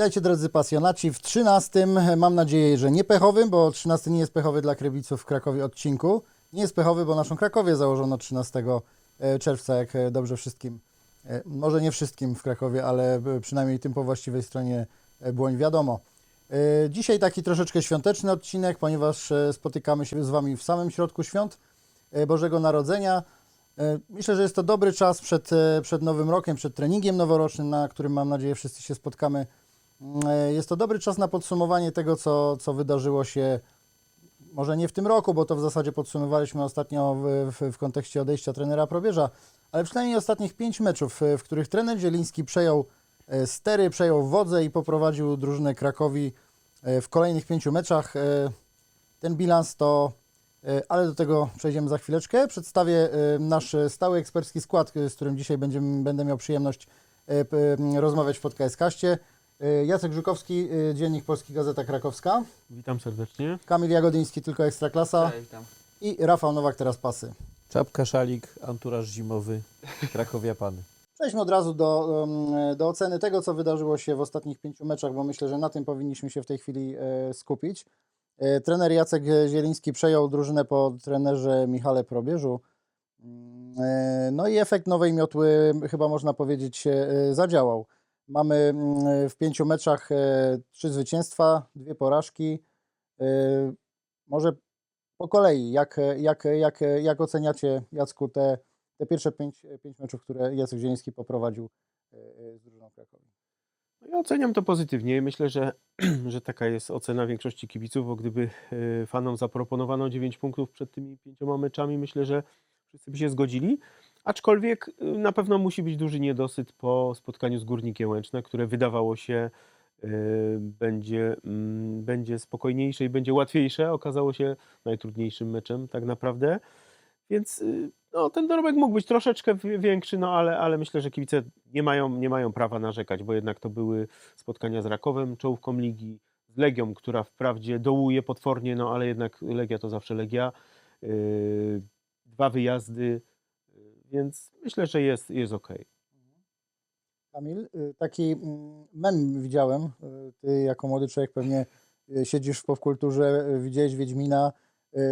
Witajcie drodzy pasjonaci w 13, mam nadzieję, że nie pechowym, bo 13 nie jest pechowy dla Krewiców w Krakowie odcinku. Nie jest pechowy, bo naszą Krakowie założono 13 czerwca, jak e, dobrze wszystkim, e, może nie wszystkim w Krakowie, ale e, przynajmniej tym po właściwej stronie e, błoń wiadomo. E, Dzisiaj taki troszeczkę świąteczny odcinek, ponieważ e, spotykamy się z Wami w samym środku świąt e, Bożego Narodzenia. E, Myślę, że jest to dobry czas przed, e, przed Nowym Rokiem, przed treningiem noworocznym, na którym mam nadzieję wszyscy się spotkamy. E, Jest to dobry czas na podsumowanie tego, co, co wydarzyło się może nie w tym roku, bo to w zasadzie podsumowaliśmy ostatnio w, w, w kontekście odejścia trenera Probierza, ale przynajmniej ostatnich pięć meczów, e, w których trener Zieliński przejął e, stery, przejął wodzę i poprowadził drużynę Krakowi w kolejnych pięciu meczach. Ten bilans to, ale do tego przejdziemy za chwileczkę. Przedstawię nasz stały ekspercki skład, z którym dzisiaj będziemy, będę miał przyjemność rozmawiać w podcaście. Jacek Żukowski, e, Dziennik Polski Gazeta Krakowska. Witam serdecznie. Kamil Jagodyński, tylko Ekstraklasa. Cześć, witam. I Rafał Nowak, teraz pasy. Czapka, szalik, anturaż zimowy, Krakowia Pany. Przejdźmy od razu do, em, do oceny tego, co wydarzyło się w ostatnich pięciu meczach, bo myślę, że na tym powinniśmy się w tej chwili e, skupić. E, Trener Jacek Zieliński przejął drużynę po trenerze Michale Probierzu. Mm, e, No i efekt nowej miotły, chyba można powiedzieć, e, zadziałał. Mamy mm, w pięciu meczach e, trzy zwycięstwa, dwie porażki. E, Może po kolei, jak, jak, jak, jak oceniacie, Jacku, te, te pierwsze pięć, pięć meczów, które Jacek Zieliński poprowadził e, z drużyną Krakowi? No Ja oceniam to pozytywnie i myślę, że, że taka jest ocena większości kibiców, bo gdyby fanom zaproponowano 9 punktów przed tymi pięcioma meczami, myślę, że wszyscy by się zgodzili. Aczkolwiek e, na pewno musi być duży niedosyt po spotkaniu z Górnikiem Łęczna, które wydawało się e, będzie, mm, będzie spokojniejsze i będzie łatwiejsze. Okazało się najtrudniejszym meczem tak naprawdę. Więc y, no, ten dorobek mógł być troszeczkę wi- większy, no ale, ale myślę, że kibice nie mają, nie mają prawa narzekać, bo jednak to były spotkania z Rakowem, czołówką ligi, z Legią, która wprawdzie dołuje potwornie, no ale jednak Legia to zawsze Legia. Dwa wyjazdy, więc myślę, że jest, jest ok. Kamil, y, taki mm, mem widziałem, y, ty jako młody człowiek pewnie y, siedzisz w popkulturze, widziałeś Wiedźmina,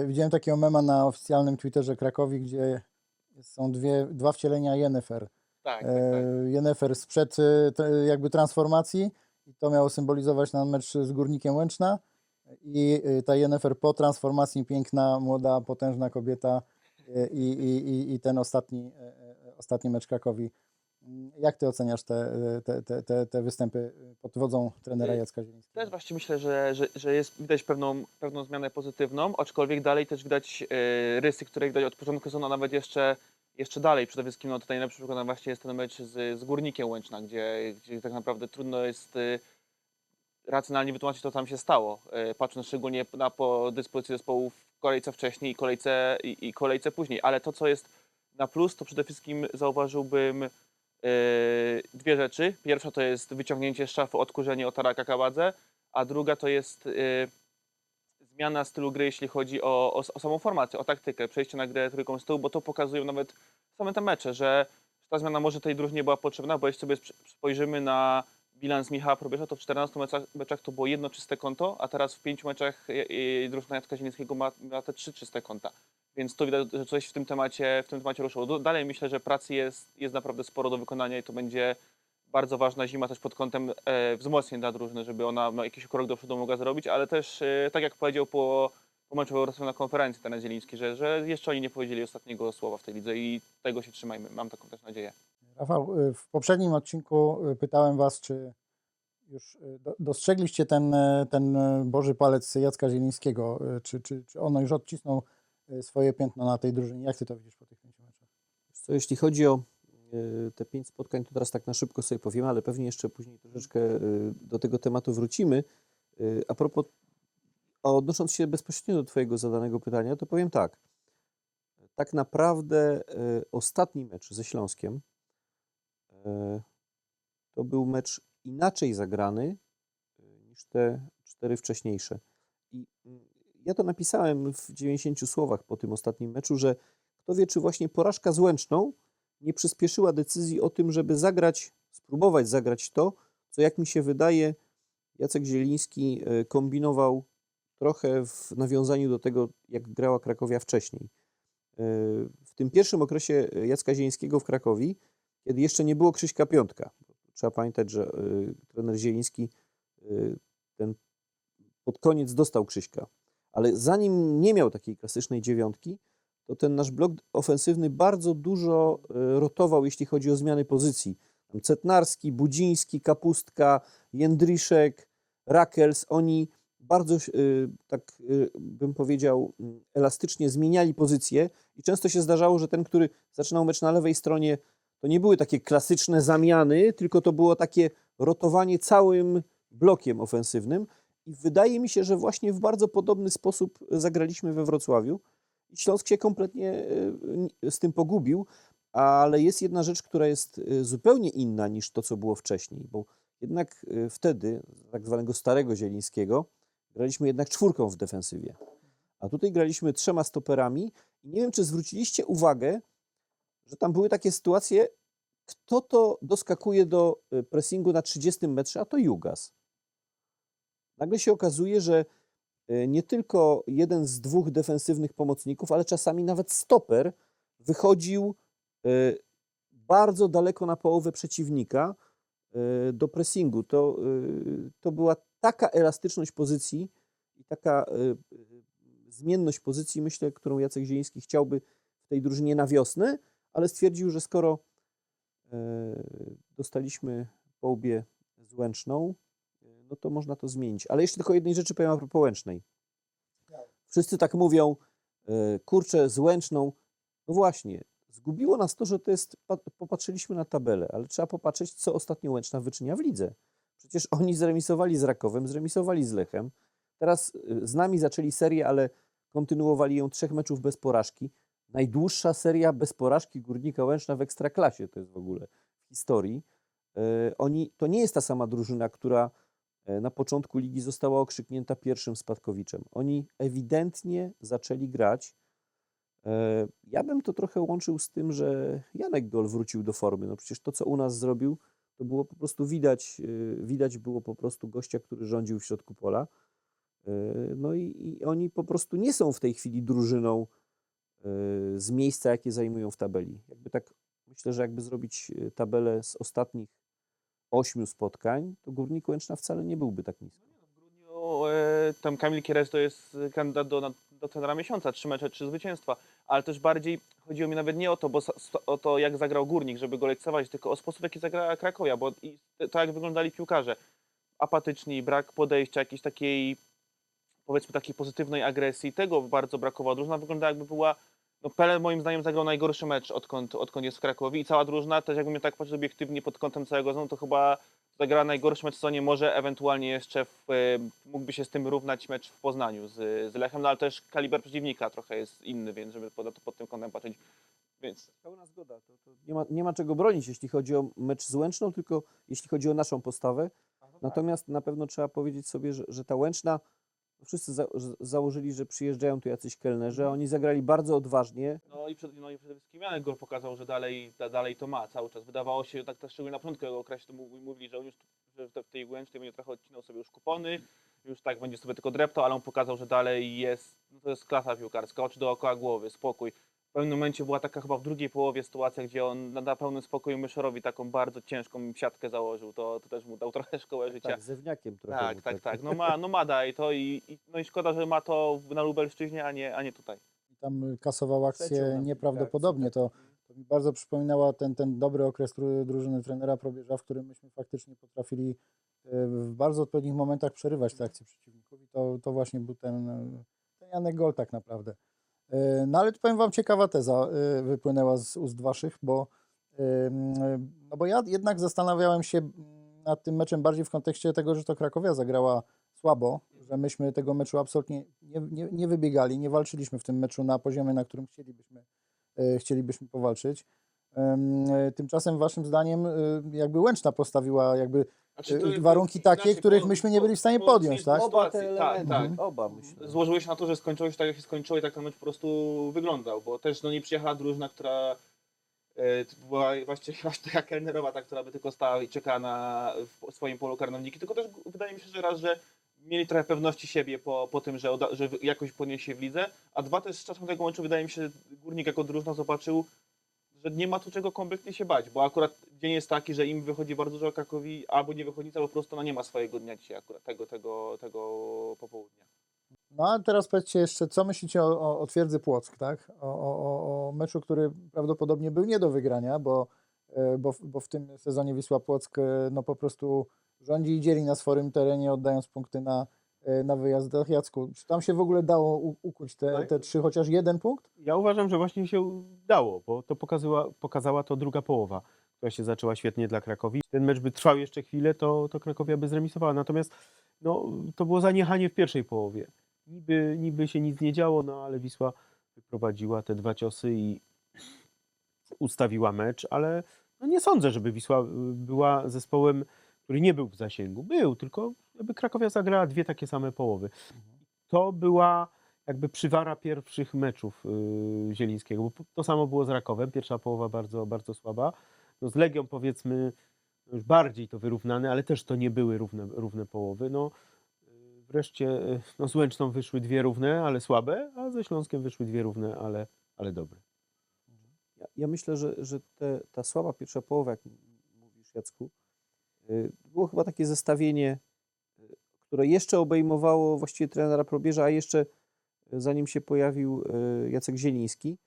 widziałem takiego mema na oficjalnym Twitterze Krakowi, gdzie są dwie, dwa wcielenia Yennefer. Tak, tak, tak. E, Yennefer sprzed jakby transformacji i to miało symbolizować na mecz z Górnikiem Łęczna i ta Yennefer po transformacji piękna, młoda, potężna kobieta i, i, i, ten ostatni, e, e, ostatni mecz Krakowi. Mm, Jak ty oceniasz te, te, te, te, występy pod wodzą trenera Y, Jacka Zielińskiego? Też właśnie myślę, że, że, że jest widać pewną, pewną zmianę pozytywną, aczkolwiek dalej też widać e, rysy, które widać od początku sezonu, a nawet jeszcze, jeszcze dalej. Przede wszystkim no, tutaj najlepszy przykład właśnie jest ten mecz z, z Górnikiem Łęczna, gdzie, gdzie tak naprawdę trudno jest racjonalnie wytłumaczyć to, co tam się stało, e, patrząc szczególnie na po dyspozycji zespołu w kolejce wcześniej i kolejce, i, i kolejce później. Ale to, co jest na plus, to przede wszystkim zauważyłbym e, dwie rzeczy. Pierwsza to jest wyciągnięcie z szafy odkurzenie Otaraka Kawadze, a druga to jest e, zmiana stylu gry, jeśli chodzi o, o, o samą formację, o taktykę, przejście na grę trójką z tyłu, bo to pokazują nawet same te mecze, że ta zmiana może tej drużynie była potrzebna, bo jeśli sobie sp- spojrzymy na bilans Michała Probierza, to w 14 meczach, meczach to było jedno czyste konto, a teraz w 5 meczach e, e, drużyna Jacka Zielińskiego ma, ma te trzy czyste konta. Więc to widać, że coś w tym temacie, w tym temacie ruszyło. Dalej myślę, że pracy jest, jest naprawdę sporo do wykonania i to będzie bardzo ważna zima też pod kątem e, wzmocnień dla drużyny, żeby ona no, jakiś krok do przodu mogła zrobić, ale też e, tak jak powiedział po, po meczu Eurosem na konferencji ten Zieliński, że, że jeszcze oni nie powiedzieli ostatniego słowa w tej lidze i tego się trzymajmy. Mam taką też nadzieję. Rafał, y, w poprzednim odcinku y, pytałem Was, czy już y, do- dostrzegliście ten, ten Boży palec Jacka Zielińskiego, czy, czy, czy ono już odcisnął swoje piętno na tej drużynie? Jak Ty to widzisz po tych pięciu meczach? Co, jeśli chodzi o te pięć spotkań, to teraz tak na szybko sobie powiem, ale pewnie jeszcze później troszeczkę do tego tematu wrócimy. A propos, a odnosząc się bezpośrednio do Twojego zadanego pytania, to powiem tak. Tak naprawdę ostatni mecz ze Śląskiem to był mecz inaczej zagrany y, niż te cztery wcześniejsze. I mm, ja to napisałem w 90 słowach po tym ostatnim meczu, że kto wie, czy właśnie porażka z Łęczną nie przyspieszyła decyzji o tym, żeby zagrać, spróbować zagrać to, co jak mi się wydaje, Jacek Zieliński e, kombinował trochę w nawiązaniu do tego, jak grała Krakowia wcześniej. E, W tym pierwszym okresie Jacka Zielińskiego w Krakowi, kiedy jeszcze nie było Krzyśka Piątka, trzeba pamiętać, że e, trener Zieliński e, ten pod koniec dostał Krzyśka, ale zanim nie miał takiej klasycznej dziewiątki, to ten nasz blok ofensywny bardzo dużo e, rotował, jeśli chodzi o zmiany pozycji. Cetnarski, Budziński, Kapustka, Jędryszek, Rakels, oni bardzo, tak bym powiedział, elastycznie zmieniali pozycję i często się zdarzało, że ten, który zaczynał mecz na lewej stronie, to nie były takie klasyczne zamiany, tylko to było takie rotowanie całym blokiem ofensywnym i wydaje mi się, że właśnie w bardzo podobny sposób zagraliśmy we Wrocławiu. Śląsk się kompletnie e, z tym pogubił, ale jest jedna rzecz, która jest e, zupełnie inna niż to, co było wcześniej, bo jednak e, wtedy, tak zwanego starego Zielińskiego, graliśmy jednak czwórką w defensywie. A tutaj graliśmy trzema stoperami i nie wiem, czy zwróciliście uwagę, że tam były takie sytuacje, kto to doskakuje do e, pressingu na 30 metrze, a to Jugas. Nagle się okazuje, że e, nie tylko jeden z dwóch defensywnych pomocników, ale czasami nawet stoper wychodził e, bardzo daleko na połowę przeciwnika do pressingu. To, to była taka elastyczność pozycji i taka zmienność pozycji, myślę, którą Jacek Zieliński chciałby w tej drużynie na wiosnę, ale stwierdził, że skoro e, dostaliśmy po łbie z Łęczną, e, no to można to zmienić. Ale jeszcze tylko jednej rzeczy powiem a propos. Wszyscy tak mówią, e, kurczę, z Łęczną. No właśnie, zgubiło nas to, że to jest, pa- popatrzyliśmy na tabelę, ale trzeba popatrzeć, co ostatnio Łęczna wyczynia w lidze. Przecież oni zremisowali z Rakowem, zremisowali z Lechem. Teraz z nami zaczęli serię, ale kontynuowali ją trzech meczów bez porażki. Najdłuższa seria bez porażki Górnika Łęczna w Ekstraklasie to jest w ogóle w historii. E, Oni, to nie jest ta sama drużyna, która e, na początku ligi została okrzyknięta pierwszym spadkowiczem. Oni ewidentnie zaczęli grać. E, Ja bym to trochę łączył z tym, że Janek Gol wrócił do formy. No przecież to, co u nas zrobił, to było po prostu widać, widać było po prostu gościa, który rządził w środku pola. No i, i oni po prostu nie są w tej chwili drużyną z miejsca, jakie zajmują w tabeli. Jakby tak, myślę, że jakby zrobić e, tabelę z ostatnich ośmiu spotkań, to Górnik Łęczna wcale nie byłby tak nisko. W grudniu e, tam Kamil Kieres to jest kandydat do, do trenera miesiąca, trzy mecze, trzy zwycięstwa, ale też bardziej chodziło mi nawet nie o to, bo, o to jak zagrał Górnik, żeby go lekceważyć, tylko o sposób, jaki zagrała Krakowia, bo i to jak wyglądali piłkarze. Apatyczni, brak podejścia, jakiejś takiej, powiedzmy, takiej pozytywnej agresji, tego bardzo brakowało. Drużyna wygląda jakby była, no Pele moim zdaniem zagrał najgorszy mecz, odkąd, odkąd jest w Krakowie i cała drużyna, też jakbym tak patrzył obiektywnie pod kątem całego sezonu, to chyba zagrała najgorszy mecz w sezonie, może ewentualnie jeszcze w, e, mógłby się z tym równać mecz w Poznaniu z, z Lechem, no ale też kaliber przeciwnika trochę jest inny, więc żeby pod, to pod tym kątem patrzeć. Więc Pełna zgoda. To, to nie, ma, nie ma czego bronić, jeśli chodzi o mecz z Łęczną, tylko jeśli chodzi o naszą postawę. Natomiast na pewno trzeba powiedzieć sobie, że, że ta Łęczna, wszyscy za, założyli, że przyjeżdżają tu jacyś kelnerzy, a oni zagrali bardzo odważnie. No i, przed, no i przede wszystkim Janek Gol pokazał, że dalej, da, dalej to ma cały czas. Wydawało się, tak też szczególnie na początku tego okresu, to mów- mówili, że on już że w tej Łęcznej będzie trochę odcinał sobie już kupony, już tak będzie sobie tylko dreptał, ale on pokazał, że dalej jest, no to jest klasa piłkarska, oczy dookoła głowy, spokój. W pewnym momencie była taka chyba w drugiej połowie sytuacja, gdzie on na, na pełnym spokoju Myszorowi taką bardzo ciężką siatkę założył, to, to też mu dał trochę szkołę życia. Tak, zewniakiem trochę. Tak, tak, taki. tak. No ma, no ma daj to i, i, no i szkoda, że ma to na Lubelszczyźnie, a nie, a nie tutaj. Tam kasował akcję nieprawdopodobnie. akcję, To, to mi bardzo przypominała ten, ten dobry okres dru- drużyny trenera Probierza, w którym myśmy faktycznie potrafili e, w bardzo odpowiednich momentach przerywać te akcje przeciwników. I to, to właśnie był ten, e, ten Janek Gol tak naprawdę. E, No ale powiem Wam, ciekawa teza e, wypłynęła z ust Waszych, bo, e, no bo ja jednak zastanawiałem się nad tym meczem bardziej w kontekście tego, że to Krakowia zagrała słabo, że myśmy tego meczu absolutnie nie, nie, nie wybiegali, nie walczyliśmy w tym meczu na poziomie, na którym chcielibyśmy, chcielibyśmy powalczyć. Em, Tymczasem waszym zdaniem jakby Łęczna postawiła jakby Znaczy, to jest warunki takie, inaczej, których bo- myśmy nie byli w stanie bo podjąć, tak? Oba te tak, elementy, tak. oba myślę. Złożyło się na to, że skończyło się tak, jak się skończyło i tak ten mecz po prostu wyglądał, bo też no, nie przyjechała drużyna, która e, była właśnie, właśnie taka kelnerowa, ta, która by tylko stała i czekała na w swoim polu karnym niki, tylko też wydaje mi się, że raz, że mieli trochę pewności siebie po, po tym, że, że jakoś podniesie się w lidze, a dwa jest z czasem tego meczu wydaje mi się, że Górnik jako drużyna zobaczył, że nie ma tu czego kompletnie się bać, bo akurat dzień jest taki, że im wychodzi bardzo dużo Krakowi, albo nie wychodzi, albo po prostu no nie ma swojego dnia dzisiaj akurat, tego, tego, tego popołudnia. No a teraz powiedzcie jeszcze, co myślicie o, o, o Twierdzy Płock, tak? O, o, o- meczu, który prawdopodobnie był nie do wygrania, bo, e, bo, bo w tym sezonie Wisła Płock e, no po prostu rządzi i dzieli na swoim terenie, oddając punkty na, na wyjazdach. Jacku, czy tam się w ogóle dało ukuć te, Tak. te trzy, chociaż jeden punkt? Ja uważam, że właśnie się udało, bo to pokazała, pokazała to druga połowa, która się zaczęła świetnie dla Krakowi. Ten mecz by trwał jeszcze chwilę, to, to Krakowia by zremisowała. Natomiast no, to było zaniechanie w pierwszej połowie. Niby, niby się nic nie działo, no ale Wisła wyprowadziła te dwa ciosy i ustawiła mecz, ale no nie sądzę, żeby Wisła y, była zespołem, który nie był w zasięgu. Był, tylko jakby Krakowia zagrała dwie takie same połowy. To była jakby przywara pierwszych meczów yy, Zielińskiego, bo to samo było z Rakowem, pierwsza połowa bardzo, bardzo słaba. No z Legią powiedzmy już bardziej to wyrównane, ale też to nie były równe, równe połowy. No, yy, wreszcie yy, no, z Łęczną wyszły dwie równe, ale słabe, a ze Śląskiem wyszły dwie równe, ale, ale dobre. Ja, ja myślę, że, że te, ta słaba pierwsza połowa, jak mówisz Jacku, y, było chyba takie zestawienie, y, które jeszcze obejmowało właściwie trenera Probierza, a jeszcze y, zanim się pojawił Jacek Zieliński,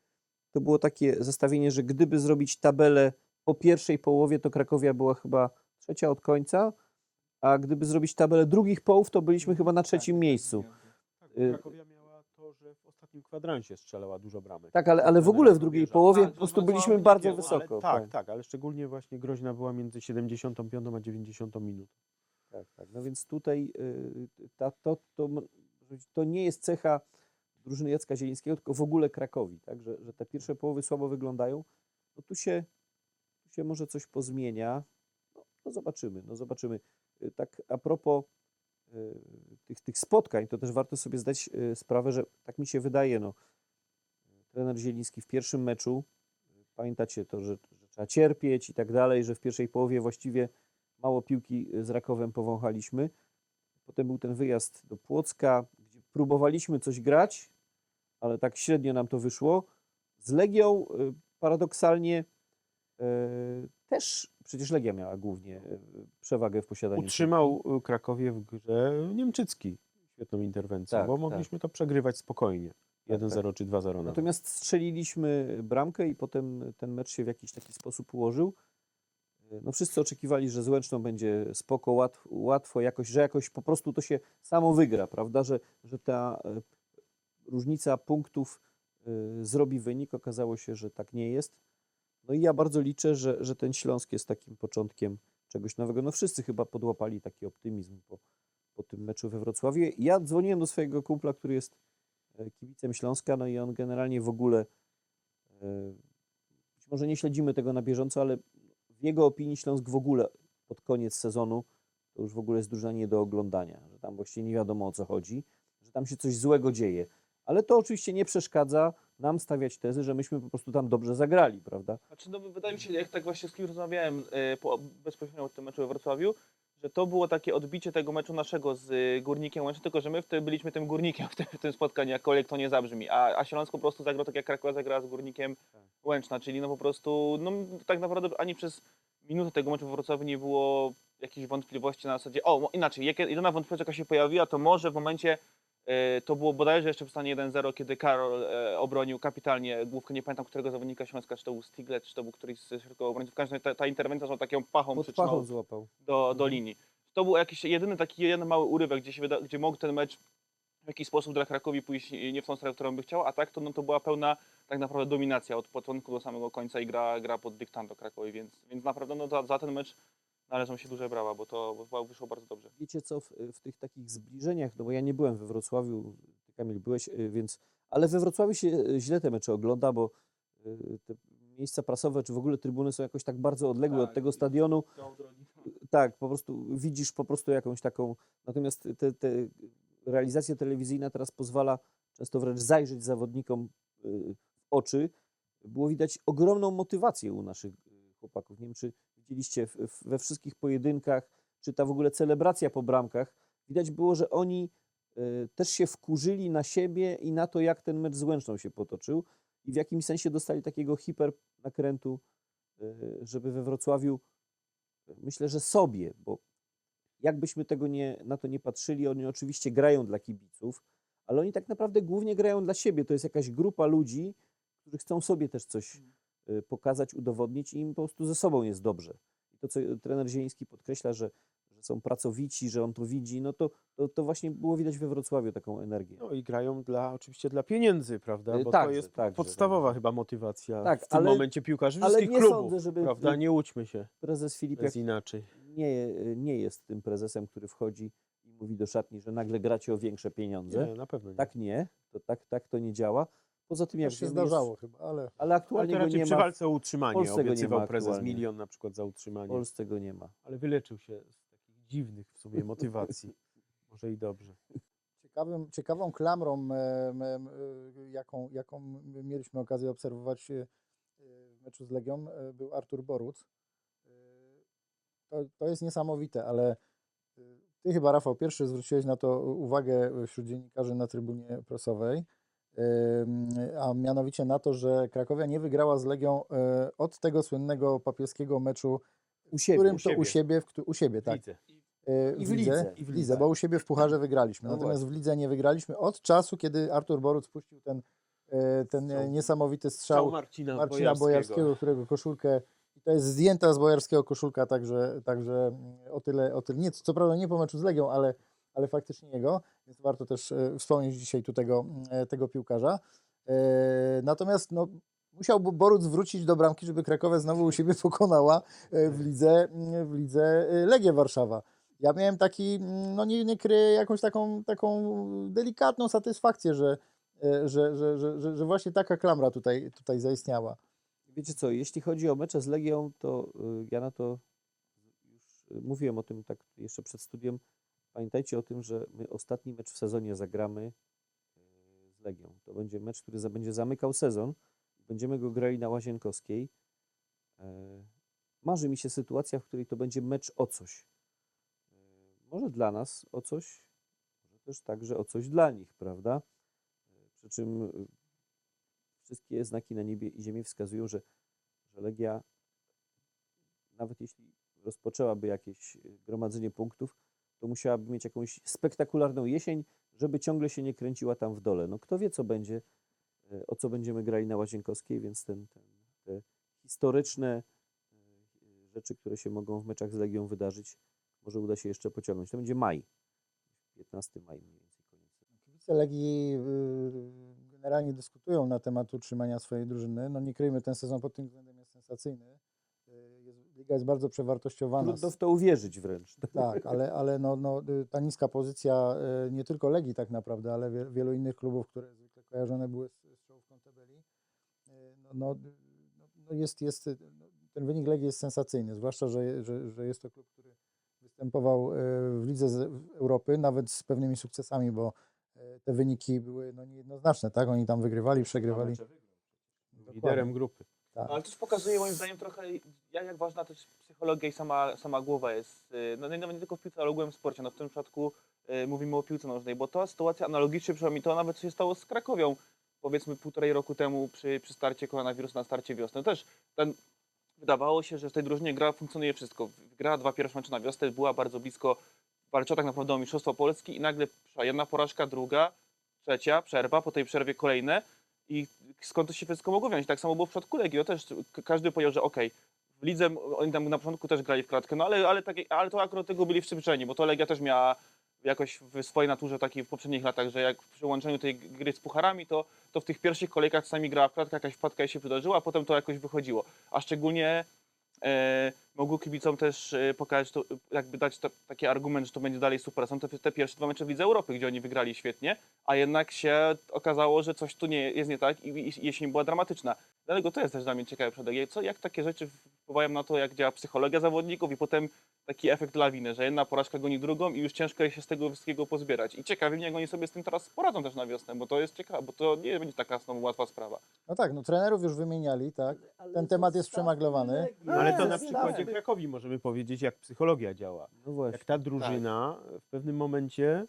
to było takie zestawienie, że gdyby zrobić tabelę po pierwszej połowie, to Krakowia była chyba trzecia od końca, a gdyby zrobić tabelę drugich połów, to byliśmy chyba na trzecim miejscu. Tak, Y- Krakowia miała to, że w ostatnim kwadransie strzelała dużo bramek. Tak, ale, ale w ogóle w drugiej połowie Tak, po prostu to byliśmy słabo bardzo wysoko. Ale, tak, tak, ale szczególnie właśnie groźna była między 75 a 90 minutą. Tak, tak. No więc tutaj y, ta, to, to, to nie jest cecha drużyny Jacka Zielińskiego, tylko w ogóle Krakowi, tak? że, że te pierwsze połowy słabo wyglądają. No tu się, tu się może coś pozmienia. No, no zobaczymy, no zobaczymy. Y, Tak a propos tych, tych spotkań, to też warto sobie zdać y, sprawę, że tak mi się wydaje, no, trener Zieliński w pierwszym meczu, y, pamiętacie to, że, że trzeba cierpieć i tak dalej, że w pierwszej połowie właściwie mało piłki z Rakowem powąchaliśmy. Potem był ten wyjazd do Płocka, gdzie próbowaliśmy coś grać, ale tak średnio nam to wyszło. Z Legią y, paradoksalnie y, też przecież Legia miała głównie y, przewagę w posiadaniu. Utrzymał y, Krakowie w grze Niemczycki świetną interwencją, Tak, bo tak. mogliśmy to przegrywać spokojnie. Tak, 1-0 czy 2-0 nawet. Natomiast strzeliliśmy bramkę i potem ten mecz się w jakiś taki sposób ułożył. No wszyscy oczekiwali, że z Łęczną będzie spoko, łatwo, łatwo jakoś, że jakoś po prostu to się samo wygra, prawda, że, że ta e, różnica punktów e, zrobi wynik. Okazało się, że tak nie jest. No i ja bardzo liczę, że, że ten Śląsk jest takim początkiem czegoś nowego. No wszyscy chyba podłapali taki optymizm po, po tym meczu we Wrocławiu. Ja dzwoniłem do swojego kumpla, który jest e, kibicem Śląska, no i on generalnie w ogóle, e, być może nie śledzimy tego na bieżąco, ale w jego opinii Śląsk w ogóle pod koniec sezonu to już w ogóle jest drużyna nie do oglądania, że tam właściwie nie wiadomo o co chodzi, że tam się coś złego dzieje. Ale to oczywiście nie przeszkadza nam stawiać tezy, że myśmy po prostu tam dobrze zagrali, prawda? Znaczy, no, wydaje mi się, jak tak właśnie z kim rozmawiałem y, po, bezpośrednio o tym meczu we Wrocławiu, że to było takie odbicie tego meczu naszego z y, Górnikiem Łęczna, tylko że my wtedy byliśmy tym Górnikiem w tym, w tym spotkaniu, jakkolwiek to nie zabrzmi, a, a Śląsk po prostu zagrał tak jak Krakowa zagrała z Górnikiem Łęczna, czyli no po prostu, no tak naprawdę ani przez minutę tego meczu we Wrocławiu nie było jakichś wątpliwości na zasadzie, o inaczej, jedyna wątpliwość jaka się pojawiła, to może w momencie to było bodajże jeszcze w stanie 1-0, kiedy Karol e, obronił kapitalnie główkę, nie pamiętam którego zawodnika Śląska, czy to był Stiglet, czy to był któryś z środkowych obrońców. W każdym razie ta, ta interwencja z taką pachą Pod pachą złapał. do, do linii. To był jakiś jedyny taki jeden mały urywek, gdzie, się wyda, gdzie mógł ten mecz w jakiś sposób dla Krakowi pójść nie w tą stronę, którą by chciał, a tak to, no, to była pełna tak naprawdę dominacja od początku do samego końca i gra, gra pod dyktando Krakowi, więc, więc naprawdę no, za, za ten mecz należą się duże brawa, bo to bo wyszło bardzo dobrze. Wiecie co, w, w tych takich zbliżeniach, no bo ja nie byłem we Wrocławiu, ty Kamil byłeś, y, więc, ale we Wrocławiu się y, źle te mecze ogląda, bo y, te miejsca prasowe, czy w ogóle trybuny są jakoś tak bardzo odległe Tak, od tego stadionu. Tak, po prostu widzisz po prostu jakąś taką, natomiast te, te realizacja telewizyjna teraz pozwala często wręcz zajrzeć zawodnikom w oczy było widać ogromną motywację u naszych chłopaków. Nie wiem, czy widzieliście we wszystkich pojedynkach, czy ta w ogóle celebracja po bramkach. Widać było, że oni y, też się wkurzyli na siebie i na to, jak ten mecz z Łęczną się potoczył i w jakimś sensie dostali takiego hiper nakrętu, y, żeby we Wrocławiu, myślę, że sobie, bo jakbyśmy tego nie, na to nie patrzyli, oni oczywiście grają dla kibiców, ale oni tak naprawdę głównie grają dla siebie. To jest jakaś grupa ludzi, którzy chcą sobie też coś y, pokazać, udowodnić i im po prostu ze sobą jest dobrze. I to, co trener Zieliński podkreśla, że, że są pracowici, że on to widzi, no to, to, to właśnie było widać we Wrocławiu taką energię. No i grają dla, oczywiście dla pieniędzy, prawda? Y, Bo to jest także, podstawowa także. chyba motywacja Tak, w tym ale- momencie piłkarzy ale wszystkich nie klubów, sądzę, żeby- prawda? Nie łudźmy się, Prezes Filip jest inaczej. nie, nie jest tym prezesem, który wchodzi i mówi do szatni, że nagle gracie o większe pieniądze. Nie, na pewno nie. Tak nie, to tak, tak to nie działa. Poza tym, jak się wiemy, jest- zdarzało chyba, ale ale Ale aktualnie to go nie przy ma. walce o utrzymanie Polsce go nie obiecywał ma prezes aktualnie. milion na przykład za W utrzymanie. Polsce go nie ma. Ale wyleczył się z takich dziwnych w sumie motywacji. Może i dobrze. Ciekawym, ciekawą klamrą, jaką, jaką mieliśmy okazję obserwować y, w meczu z Legią, y, był Artur Boruc. Y, To, to jest niesamowite, ale ty chyba, Rafał, pierwszy zwróciłeś na to uwagę wśród dziennikarzy na trybunie prasowej, a mianowicie na to, że Krakowia nie wygrała z Legią y, od tego słynnego papieskiego meczu, U siebie. którym u to u siebie. siebie, w, u siebie, tak. Y, I w w lidze, lidze. i w lidze, bo u siebie w pucharze wygraliśmy. No Natomiast w lidze nie wygraliśmy od czasu, kiedy Artur Boruc puścił ten, e, ten e, Strzał. niesamowity Strzał Marcina, Marcina Bojarskiego. Bojarskiego, którego koszulkę to jest zdjęta z Bojarskiego koszulka, także, także o tyle, o tyle nie, co prawda nie po meczu z Legią, ale, ale faktycznie jego, więc warto też e, wspomnieć dzisiaj tu tego, e, tego piłkarza. E, Natomiast no, musiał Boruc wrócić do bramki, żeby Krakowia znowu u siebie pokonała w lidze, mm, w lidze Legię Warszawa. Ja miałem taki, mm, no nie, nie kryję, jakąś taką, taką delikatną satysfakcję, że, że, że, że, że, właśnie taka klamra tutaj, tutaj zaistniała. Wiecie co, jeśli chodzi o mecze z Legią, to ja na to już mówiłem o tym tak jeszcze przed studiem. Pamiętajcie o tym, że my ostatni mecz w sezonie zagramy y, z Legią. To będzie mecz, który będzie zamykał sezon. Będziemy go grali na Łazienkowskiej. E, Marzy mi się sytuacja, w której to będzie mecz o coś. E, Może dla nas o coś, może też także o coś dla nich, prawda? E, Przy czym wszystkie znaki na niebie i ziemi wskazują, że, że Legia, nawet jeśli rozpoczęłaby jakieś gromadzenie punktów, to musiałaby mieć jakąś spektakularną jesień, żeby ciągle się nie kręciła tam w dole. No kto wie, co będzie, y, o co będziemy grali na Łazienkowskiej, więc ten, ten, te historyczne y, rzeczy, które się mogą w meczach z Legią wydarzyć, może uda się jeszcze pociągnąć. To będzie maj, 15 maj mniej więcej. Kibice Legii y, generalnie dyskutują na temat utrzymania swojej drużyny. No nie kryjmy, ten sezon pod tym względem jest sensacyjny. Y, Jest, Liga jest bardzo przewartościowana. Trudno w to uwierzyć wręcz. Tak, ale, ale no, no, y, ta niska pozycja y, nie tylko Legii tak naprawdę, ale wie, wielu innych klubów, które zwykle kojarzone były z, z czołówką tabeli, y, no, no, no jest, jest, no, ten wynik Legii jest sensacyjny, zwłaszcza, że, że, że jest to klub, który występował w Lidze Europy, nawet z pewnymi sukcesami, bo te wyniki były no, niejednoznaczne, tak? Oni tam wygrywali, przegrywali. Liderem grupy. Tak. Ale też pokazuje moim zdaniem trochę, jak, jak ważna też psychologia i sama, sama głowa jest. y, No nawet nie tylko w piłce, ale ogółem w sporcie. No w tym przypadku y, mówimy o piłce nożnej, bo ta sytuacja analogicznie mi to nawet się stało z Krakowią, powiedzmy półtorej roku temu przy, przy starcie koronawirusa na starcie wiosny. Też ten, wydawało się, że w tej drużynie gra funkcjonuje wszystko. Gra dwa pierwsze mecze na wiosnę, była bardzo blisko, walczyła tak naprawdę o Mistrzostwo Polski i nagle przyszła jedna porażka, druga, trzecia, przerwa, po tej przerwie kolejne i skąd to się wszystko mogło wziąć. Tak samo było w przypadku Legii. No też każdy powiedział, że okej, w lidze oni tam na początku też grali w klatkę, no ale, ale, ale to akurat tego byli przyzwyczajeni, bo to Legia też miała jakoś w swojej naturze takiej w poprzednich latach, że jak przy łączeniu tej gry z pucharami, to, to w tych pierwszych kolejkach czasami grała w klatkę, jakaś wpadka jej się wydarzyła, a potem to jakoś wychodziło. A szczególnie e, mogło kibicom też y, pokazać, to, jakby dać to, taki argument, że to będzie dalej super. Są te, te pierwsze dwa mecze w Lidze Europy, gdzie oni wygrali świetnie, a jednak się okazało, że coś tu nie, jest nie tak i, i jesień była dramatyczna. Dlatego to jest też dla mnie ciekawe przede co, jak takie rzeczy wpływają na to, jak działa psychologia zawodników i potem taki efekt lawiny, że jedna porażka goni drugą i już ciężko jest się z tego wszystkiego pozbierać. I ciekawi mnie, jak oni sobie z tym teraz poradzą też na wiosnę, bo to jest ciekawe, bo to nie będzie taka znowu łatwa sprawa. No tak, no trenerów już wymieniali, tak. Ten temat jest przemaglowany. No, ale to na Nie, przykładzie Krakowi możemy powiedzieć, jak psychologia działa. No właśnie. Jak ta drużyna w pewnym momencie,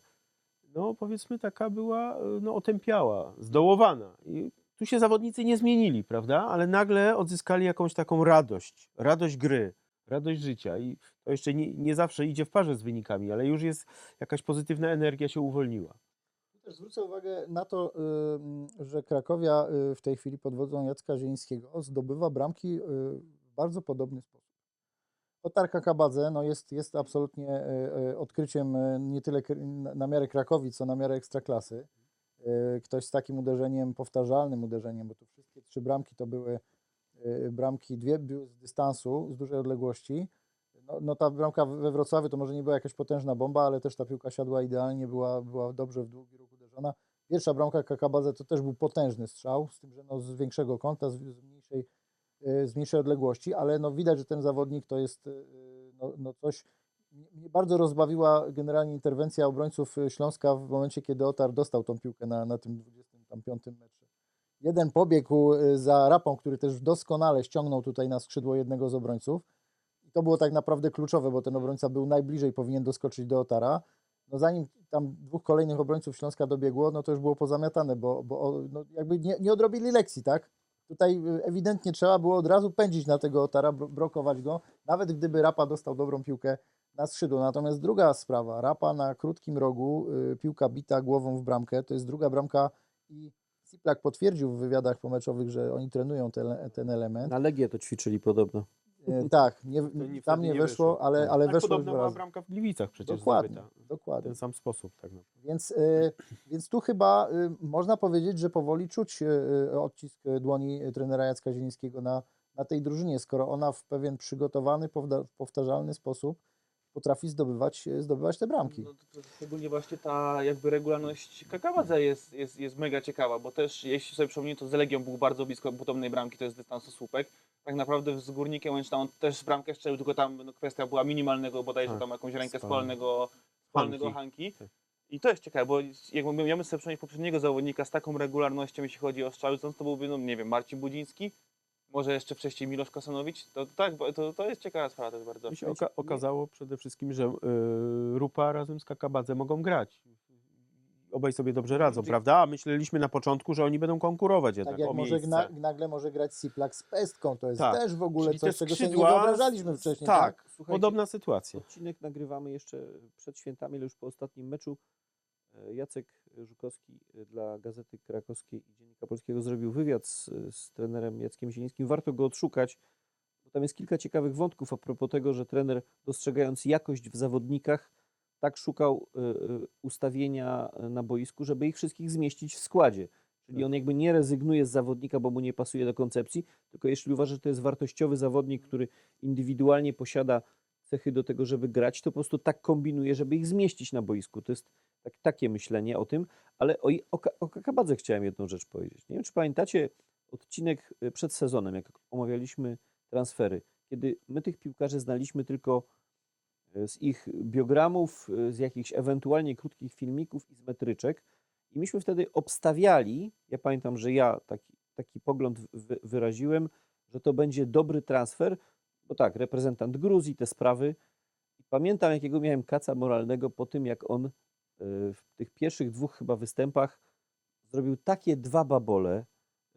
no powiedzmy taka była, no otępiała, zdołowana. I tu się zawodnicy nie zmienili, prawda? Ale nagle odzyskali jakąś taką radość, radość gry, radość życia. I to jeszcze nie, nie zawsze idzie w parze z wynikami, ale już jest jakaś pozytywna energia się uwolniła. Zwrócę uwagę na to, że Krakowia y, w tej chwili pod wodzą Jacka Zielińskiego zdobywa bramki y, w bardzo podobny sposób. Otarka Kabadze no jest, jest absolutnie y, y, odkryciem y, nie tyle na- miarę Krakowi, co na miarę Ekstraklasy. Ktoś z takim uderzeniem, powtarzalnym uderzeniem, bo tu wszystkie trzy bramki to były bramki, dwie z dystansu, z dużej odległości. No, no ta bramka we Wrocławiu to może nie była jakaś potężna bomba, ale też ta piłka siadła idealnie, była, była dobrze w długi ruch uderzona. Pierwsza bramka Kakabadze to też był potężny strzał, z tym, że no z większego kąta, z, z, mniejszej, z mniejszej odległości, ale no widać, że ten zawodnik to jest y, no, no coś... Mnie bardzo rozbawiła generalnie interwencja obrońców y, Śląska w momencie, kiedy Otar dostał tą piłkę na, na tym 25 metrze. Jeden pobiegł y, za Rapą, który też doskonale ściągnął tutaj na skrzydło jednego z obrońców. I to było tak naprawdę kluczowe, bo ten obrońca był najbliżej, powinien doskoczyć do Otara. No zanim tam dwóch kolejnych obrońców Śląska dobiegło, no to już było pozamiatane, bo, bo no jakby nie, nie odrobili lekcji, tak? Tutaj y, ewidentnie trzeba było od razu pędzić na tego Otara, bro- blokować go, nawet gdyby Rapa dostał dobrą piłkę na skrzydło. Natomiast druga sprawa, Rapa na krótkim rogu, y, piłka bita głową w bramkę, to jest druga bramka i Siplak potwierdził w wywiadach pomeczowych, że oni trenują ten, ten element. Na Legię to ćwiczyli podobno. E, tak, nie, nie, tam wtedy nie weszło, ale, ale tak weszło podobna była razy. bramka w Gliwicach przecież Dokładnie, zdobyta. W dokładnie. ten sam sposób tak naprawdę. Więc, y, więc tu chyba y, można powiedzieć, że powoli czuć y, y, odcisk dłoni trenera Jacka Zielińskiego na, na tej drużynie, skoro ona w pewien przygotowany, powtarzalny sposób potrafi zdobywać, y, zdobywać te bramki. No, to, to szczególnie właśnie ta jakby regularność Kakabadze jest, jest, jest mega ciekawa, bo też jeśli sobie przypomnę, to z Legią był bardzo blisko podobnej bramki, to jest dystansu słupek. Tak naprawdę z Górnikiem Łęczna on też bramkę strzelił, tylko tam no, kwestia była minimalnego, bodajże Tak, tam jakąś rękę spalnego. spalnego, spalnego Hanki. Tak. I to jest ciekawe, bo jakby miałem sobie przypomnieć poprzedniego zawodnika z taką regularnością, jeśli chodzi o strzały, to to byłby, no nie wiem, Marcin Budziński, może jeszcze wcześniej Milosz Kosanowicz. To tak, to, to jest ciekawa sprawa też bardzo. Mi się oka- okazało przede wszystkim, że y, Rupa razem z Kakabadze mogą grać. Obaj sobie dobrze radzą, prawda? A myśleliśmy na początku, że oni będą konkurować jednak Tak jak o może miejsce. gna, nagle może grać Siplak z Pestką, to jest Tak. też w ogóle Czyli te coś, czego się nie skrzydła- wyobrażaliśmy wcześniej. Tak, Słuchajcie, podobna sytuacja. Odcinek nagrywamy jeszcze przed świętami, ale już po ostatnim meczu. E, Jacek Żukowski e, dla Gazety Krakowskiej i Dziennika Polskiego zrobił wywiad z, z trenerem Jackiem Zielińskim. Warto go odszukać, bo tam jest kilka ciekawych wątków a propos tego, że trener dostrzegając jakość w zawodnikach, tak szukał e, e, ustawienia e, na boisku, żeby ich wszystkich zmieścić w składzie. Czyli on jakby nie rezygnuje z zawodnika, bo mu nie pasuje do koncepcji, tylko jeśli uważa, że to jest wartościowy zawodnik, który indywidualnie posiada cechy do tego, żeby grać, to po prostu tak kombinuje, żeby ich zmieścić na boisku. To jest tak, takie myślenie o tym, ale o, o, o Kakabadze chciałem jedną rzecz powiedzieć. Nie wiem, czy pamiętacie odcinek y, przed sezonem, jak omawialiśmy transfery, kiedy my tych piłkarzy znaliśmy tylko y, z ich biogramów, y, z jakichś ewentualnie krótkich filmików i z metryczek i myśmy wtedy obstawiali, ja pamiętam, że ja taki, taki pogląd wy, wyraziłem, że to będzie dobry transfer, bo tak, reprezentant Gruzji, te sprawy. I pamiętam, jakiego miałem kaca moralnego po tym, jak on y, w tych pierwszych dwóch chyba występach zrobił takie dwa babole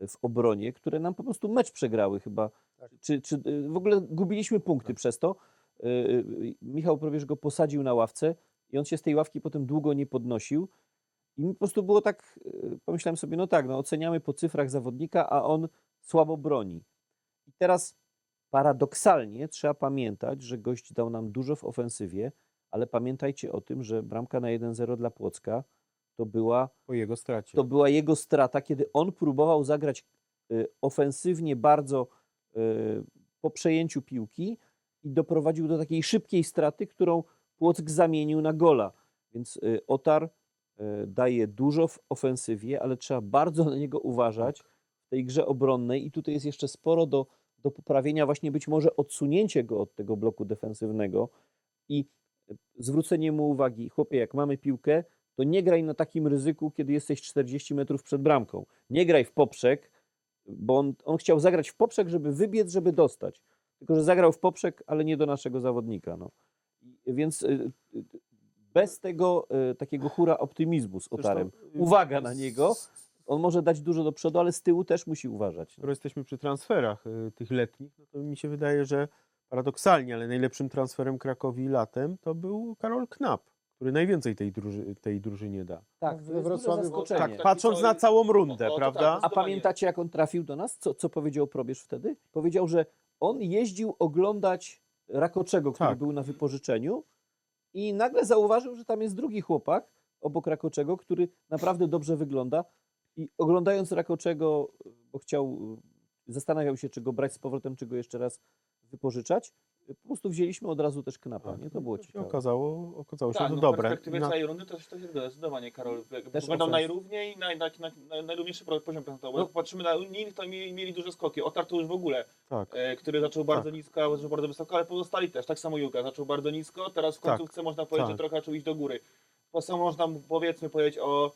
w obronie, które nam po prostu mecz przegrały chyba. Tak. Czy, czy w ogóle gubiliśmy punkty przez to. Y, y, Michał Probierz go posadził na ławce i on się z tej ławki potem długo nie podnosił. I mi po prostu było tak, y, pomyślałem sobie, no tak, no oceniamy po cyfrach zawodnika, a on słabo broni. I teraz paradoksalnie trzeba pamiętać, że gość dał nam dużo w ofensywie, ale pamiętajcie o tym, że bramka na 1-0 dla Płocka to była, Po jego stracie. to była jego strata, kiedy on próbował zagrać ofensywnie bardzo po przejęciu piłki i doprowadził do takiej szybkiej straty, którą Płock zamienił na gola. Więc y, Otar y, daje dużo w ofensywie, ale trzeba bardzo na niego uważać w tej grze obronnej i tutaj jest jeszcze sporo do, do poprawienia, właśnie być może odsunięcie go od tego bloku defensywnego i y, zwrócenie mu uwagi, chłopie, jak mamy piłkę, to nie graj na takim ryzyku, kiedy jesteś 40 metrów przed bramką. Nie graj w poprzek, bo on, on chciał zagrać w poprzek, żeby wybiec, żeby dostać. Tylko, że zagrał w poprzek, ale nie do naszego zawodnika. No. Więc y, y, bez tego y, takiego hura optymizmu z Otarem. Uwaga na niego. On może dać dużo do przodu, ale z tyłu też musi uważać. No. skoro jesteśmy przy transferach tych letnich, no to mi się wydaje, że paradoksalnie, ale najlepszym transferem Krakowi latem to był Karol Knap, który najwięcej tej, druży, tej drużynie da. Tak, We duże Wrocławiu- zaskoczenie. Tak, Taki patrząc na całą rundę, o, prawda? tak, A pamiętacie, jak on trafił do nas? Co, co powiedział Probierz wtedy? Powiedział, że on jeździł oglądać Rakoczego, który Tak. był na wypożyczeniu i nagle zauważył, że tam jest drugi chłopak obok Rakoczego, który naprawdę dobrze wygląda i oglądając Rakoczego, bo chciał, zastanawiał się, czy go brać z powrotem, czy go jeszcze raz wypożyczać, po prostu wzięliśmy od razu też Knapa, Tak, nie? To było ciekawe. Okazało, okazało się Tak, to no w dobre. perspektywie Na- całej rundy to, to się zgadza, zdecydowanie, Karol. Też Będą najrówniej, naj, na, na, na, najrówniejszy poziom procentowy. No. Patrzymy na innych, to mieli, mieli duże skoki. Otar to już w ogóle, tak. e, który zaczął bardzo nisko, a zaczął bardzo wysoko, ale pozostali też. Tak samo Julka zaczął bardzo nisko, teraz w Tak, końcówce można powiedzieć, tak. że trochę zaczął iść do góry. To samo można powiedzmy powiedzieć o,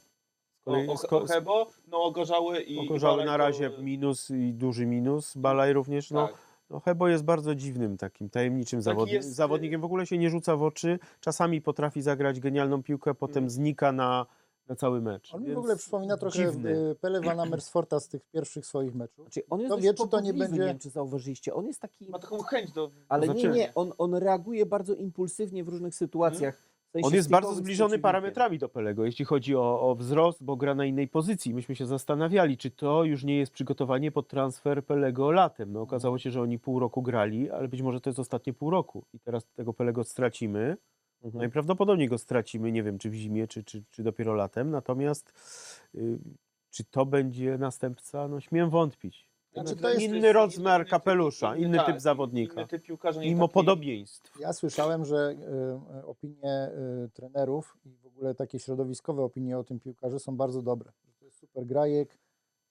Z o, o, o Hebo, no o Gorzały i Ogorzały i na razie to- minus i duży minus. Balaj również. No, Tak. No Hebo jest bardzo dziwnym takim tajemniczym zawodni- jest, y- zawodnikiem. W ogóle się nie rzuca w oczy. Czasami potrafi zagrać genialną piłkę, potem Mm. znika na, na cały mecz. On mi Więc w ogóle przypomina trochę dziwny. y, Pele Van Amersforta z tych pierwszych swoich meczów. Znaczy, on jest dość wie, czy to nie będzie- Nie wiem, czy zauważyliście. On jest taki... Ma taką chęć do... Ale To nie, nie, on, on reaguje bardzo impulsywnie w różnych sytuacjach. W sensie On jest bardzo zbliżony parametrami do Pelego, jeśli chodzi o, o wzrost, bo gra na innej pozycji. Myśmy się zastanawiali, czy to już nie jest przygotowanie pod transfer Pelego latem. No, okazało się, że oni pół roku grali, ale być może to jest ostatnie pół roku i teraz tego Pelego stracimy. Mhm. Najprawdopodobniej go stracimy, nie wiem, czy w zimie, czy, czy, czy dopiero latem. Natomiast y, czy to będzie następca? No śmiem wątpić. Znaczy, to to jest inny rozmiar typ- kapelusza, inny tak, typ zawodnika. Inny typ piłkarza, Mimo taki- podobieństw. Ja słyszałem, że y, opinie y, trenerów i w ogóle takie środowiskowe opinie o tym piłkarzu są bardzo dobre. To jest super grajek.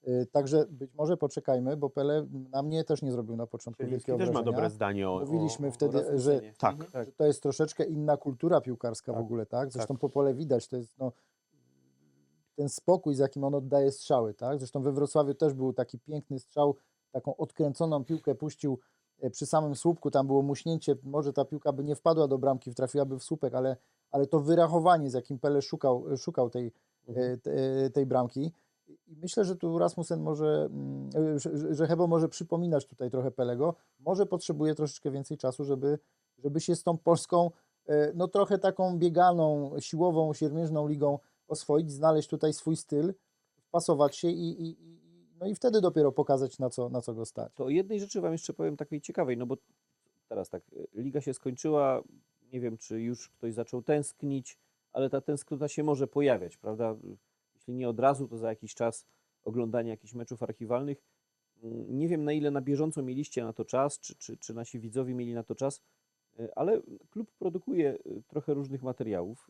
Y, także być może poczekajmy, bo Pele na mnie też nie zrobił na początku Czyli wielkiego też ma dobre zdanie o, Mówiliśmy o, wtedy, Oraz że. Tak. Mhm. Tak. że to jest troszeczkę inna kultura piłkarska w Tak, ogóle, tak? Zresztą tak. po pole widać, to jest no, ten spokój, z jakim on oddaje strzały, tak? Zresztą we Wrocławiu też był taki piękny strzał, taką odkręconą piłkę puścił e, przy samym słupku, tam było muśnięcie, może ta piłka by nie wpadła do bramki, trafiłaby w słupek, ale, ale to wyrachowanie, z jakim Pele szukał, szukał tej, Mhm. e, te- e, tej bramki. I myślę, że tu Rasmussen może, mm, że Hebo może przypominać tutaj trochę Pelego. Może potrzebuje troszeczkę więcej czasu, żeby, żeby się z tą Polską, e, no trochę taką bieganą, siłową, siermierzną ligą oswoić, znaleźć tutaj swój styl, wpasować się i, i, no i wtedy dopiero pokazać, na co, na co go stać. To o jednej rzeczy wam jeszcze powiem takiej ciekawej, no bo teraz tak, y, liga się skończyła, nie wiem, czy już ktoś zaczął tęsknić, ale ta tęsknota się może pojawiać, prawda? Jeśli nie od razu, to za jakiś czas oglądania jakichś meczów archiwalnych. Mm, Nie wiem, na ile na bieżąco mieliście na to czas, czy, czy, czy nasi widzowie mieli na to czas, y, ale klub produkuje y, trochę różnych materiałów.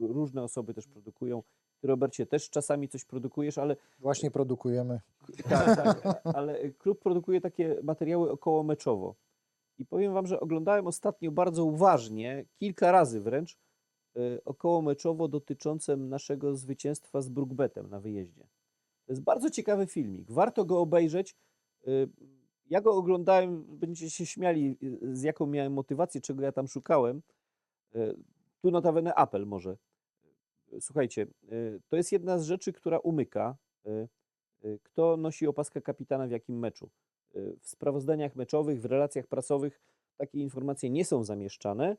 Różne osoby też produkują. Ty, Robercie, też czasami coś produkujesz, ale Właśnie produkujemy. tak, tak. Ale klub produkuje takie materiały około meczowo. I powiem wam, że oglądałem ostatnio bardzo uważnie, kilka razy wręcz, y, około meczowo dotyczące naszego zwycięstwa z Brookbetem na wyjeździe. To jest bardzo ciekawy filmik. Warto go obejrzeć. Y, Ja go oglądałem, będziecie się śmiali, y, z jaką miałem motywację, czego ja tam szukałem. Tu notabene apel może. Słuchajcie, y, to jest jedna z rzeczy, która umyka. Y, y, kto nosi opaskę kapitana w jakim meczu. W sprawozdaniach meczowych, w relacjach prasowych takie informacje nie są zamieszczane.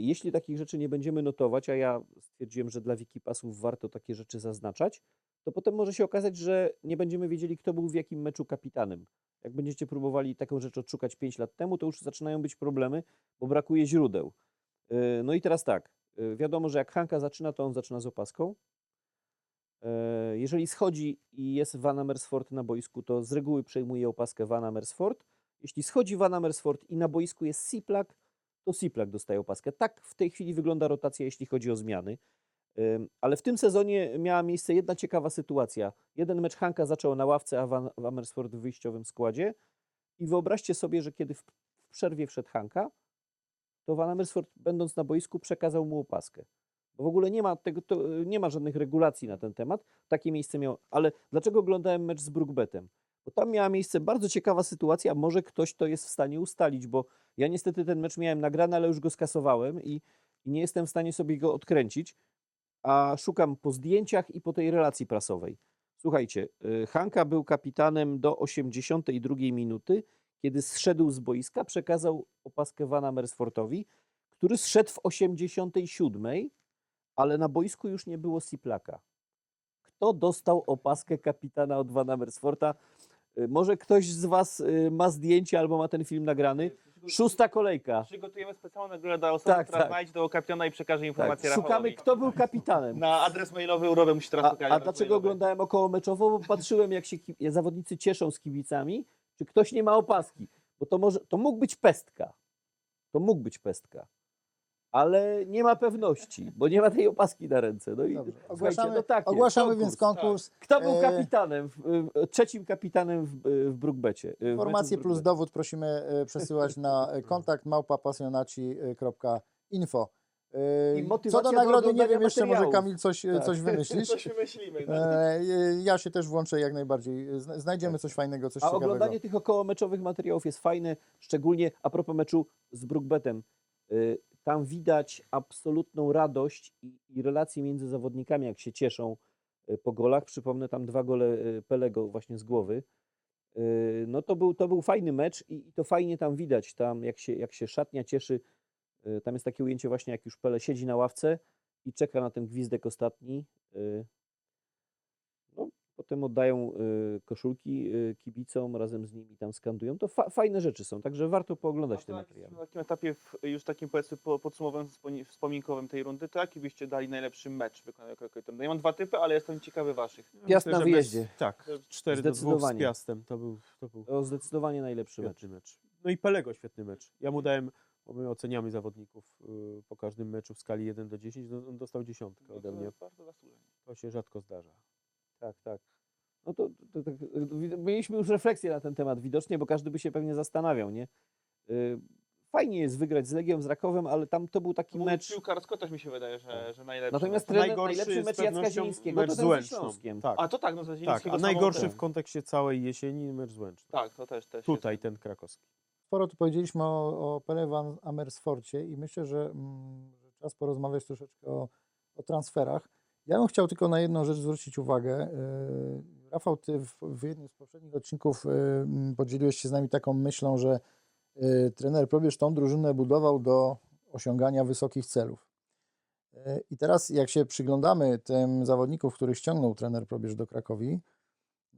Jeśli takich rzeczy nie będziemy notować, a ja stwierdziłem, że dla Wikipasów warto takie rzeczy zaznaczać, to potem może się okazać, że nie będziemy wiedzieli, kto był w jakim meczu kapitanem. Jak będziecie próbowali taką rzecz odszukać 5 lat temu, to już zaczynają być problemy, bo brakuje źródeł. Y, No i teraz tak, y, wiadomo, że jak Hanka zaczyna, to on zaczyna z opaską. E, Jeżeli schodzi i jest Van Amersfoort na boisku, to z reguły przejmuje opaskę Van Amersfoort. Jeśli schodzi Van Amersfoort i na boisku jest Siplak, to Siplak dostaje opaskę. Tak w tej chwili wygląda rotacja, jeśli chodzi o zmiany. Ale w tym sezonie miała miejsce jedna ciekawa sytuacja. Jeden mecz Hanka zaczął na ławce, a Van Amersfoort w wyjściowym składzie. I wyobraźcie sobie, że kiedy w przerwie wszedł Hanka, to Van Amersfoort, będąc na boisku, przekazał mu opaskę. Bo w ogóle nie ma, tego, to, nie ma żadnych regulacji na ten temat. Takie miejsce miał. Ale dlaczego oglądałem mecz z Brookbetem? Bo tam miała miejsce bardzo ciekawa sytuacja. Może ktoś to jest w stanie ustalić, bo ja niestety ten mecz miałem nagrany, ale już go skasowałem i, i nie jestem w stanie sobie go odkręcić. A szukam po zdjęciach i po tej relacji prasowej. Słuchajcie, y, Hanka był kapitanem do 82 minuty, kiedy zszedł z boiska, przekazał opaskę Vana Mersfortowi, który zszedł w 87, ale na boisku już nie było Siplaka. Kto dostał opaskę kapitana od Vana Mersforta? Y, Może ktoś z Was y, ma zdjęcie albo ma ten film nagrany? Szósta kolejka. Przygotujemy specjalną nagrodę dla osoby, Tak, która tak. znajdzie tego kapitana i przekaże Tak, informację szukamy, Rafałowi. kto był kapitanem. Na adres mailowy Urobę musi teraz A, pokazać a adres dlaczego mailowy. oglądałem około meczowo? Bo patrzyłem, jak się ki- zawodnicy cieszą z kibicami, czy ktoś nie ma opaski. Bo to, może, to mógł być pestka. To mógł być pestka. Ale nie ma pewności, bo nie ma tej opaski na ręce. No i Dobrze. Ogłaszamy, no takie, ogłaszamy więc konkurs. Kto był E, kapitanem, w, w, trzecim kapitanem w, w Brookbecie? w meczu z Informacje plus dowód prosimy e, przesyłać na e, kontakt małpapasjonaci.info. I Co do do nagrody nie wiem, jeszcze może. Kamil coś, e, Tak. coś wymyślisz. Coś wymyślimy. no. E, Ja się też włączę jak najbardziej. Zna- Znajdziemy coś fajnego, coś A ciekawego. oglądanie tych okołomeczowych materiałów jest fajne, szczególnie a propos meczu z Brookbetem. Y, Tam widać absolutną radość i, i relacje między zawodnikami, jak się cieszą y, po golach. Przypomnę tam dwa gole y, Pelego właśnie z głowy. Y, No to był, to był fajny mecz i, i to fajnie tam widać, tam jak się, jak się szatnia cieszy. Y, Tam jest takie ujęcie właśnie, jak już Pele siedzi na ławce i czeka na ten gwizdek ostatni. Y, No, potem oddają y, koszulki kibicom, razem z nimi tam skandują. To fa- fajne rzeczy są, także warto pooglądać te materiały. Na takim etapie, w, już takim powiedzmy po, podsumowując wspomni- wspominkowym tej rundy, to jaki byście dali najlepszy mecz wykonany Krakowitem? No ja mam dwa typy, ale jestem ciekawy waszych. Piast na wyjeździe. Bez, tak, 4 do 2 z Zdecydowanie. Piastem. To był, to był To zdecydowanie najlepszy mecz. mecz. No i Pelego świetny mecz. Ja mu dałem, bo my oceniamy zawodników y, po każdym meczu w skali 1 do 10, no, on dostał dziesiątkę No ode to mnie. Bardzo zasłużenie. To się rzadko zdarza. Tak, tak. No to, to, tak, y, mieliśmy już refleksję na ten temat widocznie, bo każdy by się pewnie zastanawiał, nie? Y, Fajnie jest wygrać z Legią, z Rakowem, ale tam to był taki No, mecz. Piłkarsko też mi się wydaje, że, że najlepszy. Natomiast mecz. trener, Najgorszy najlepszy z mecz Jacka Zielińskiego mecz to ten ze. Śląskiem. Tak, A to tak, no za tak, Zielińskiego a samą najgorszy w kontekście całej jesieni mecz z Łęczną. Tak, to też, też Tutaj jest. ten krakowski. Sporo tu powiedzieliśmy o, o Pele Amersforcie i myślę, że, mm, czas porozmawiać troszeczkę o, o transferach. Ja bym chciał tylko na jedną rzecz zwrócić uwagę. Yy, Rafał, ty w, w jednym z poprzednich odcinków yy, podzieliłeś się z nami taką myślą, że yy, trener Probierz tą drużynę budował do osiągania wysokich celów. I teraz jak się przyglądamy tym zawodników, których ściągnął trener Probierz do Krakowi,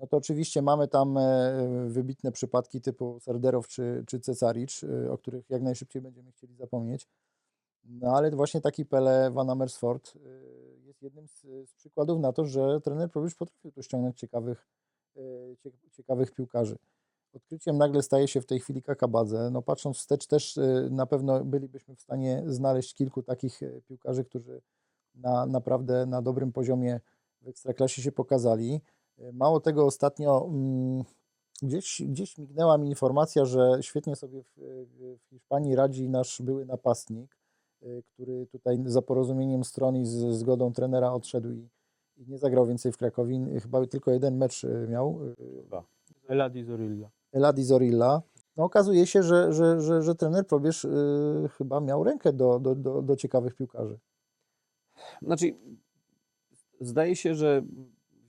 no to oczywiście mamy tam e, wybitne przypadki typu Serderow czy, czy Cesaricz, e, o których jak najszybciej będziemy chcieli zapomnieć. No ale właśnie taki Pele Van Amersfoort e, jest jednym z, z przykładów na to, że trener Probierz potrafił tu ściągnąć ciekawych, cie, ciekawych piłkarzy. Odkryciem nagle staje się w tej chwili Kakabadze. No patrząc wstecz też na pewno bylibyśmy w stanie znaleźć kilku takich piłkarzy, którzy na, naprawdę na dobrym poziomie w Ekstraklasie się pokazali. Mało tego, ostatnio mm, gdzieś, gdzieś mignęła mi informacja, że świetnie sobie w, w Hiszpanii radzi nasz były napastnik, y, który tutaj za porozumieniem stron i z zgodą trenera odszedł i, i nie zagrał więcej w Krakowi. Chyba tylko jeden mecz y, miał. y, Eladi Zorilla. Eladi Zorilla. No, okazuje się, że, że, że, że trener Probierz y, chyba miał rękę do, do, do, do ciekawych piłkarzy. Znaczy, zdaje się, że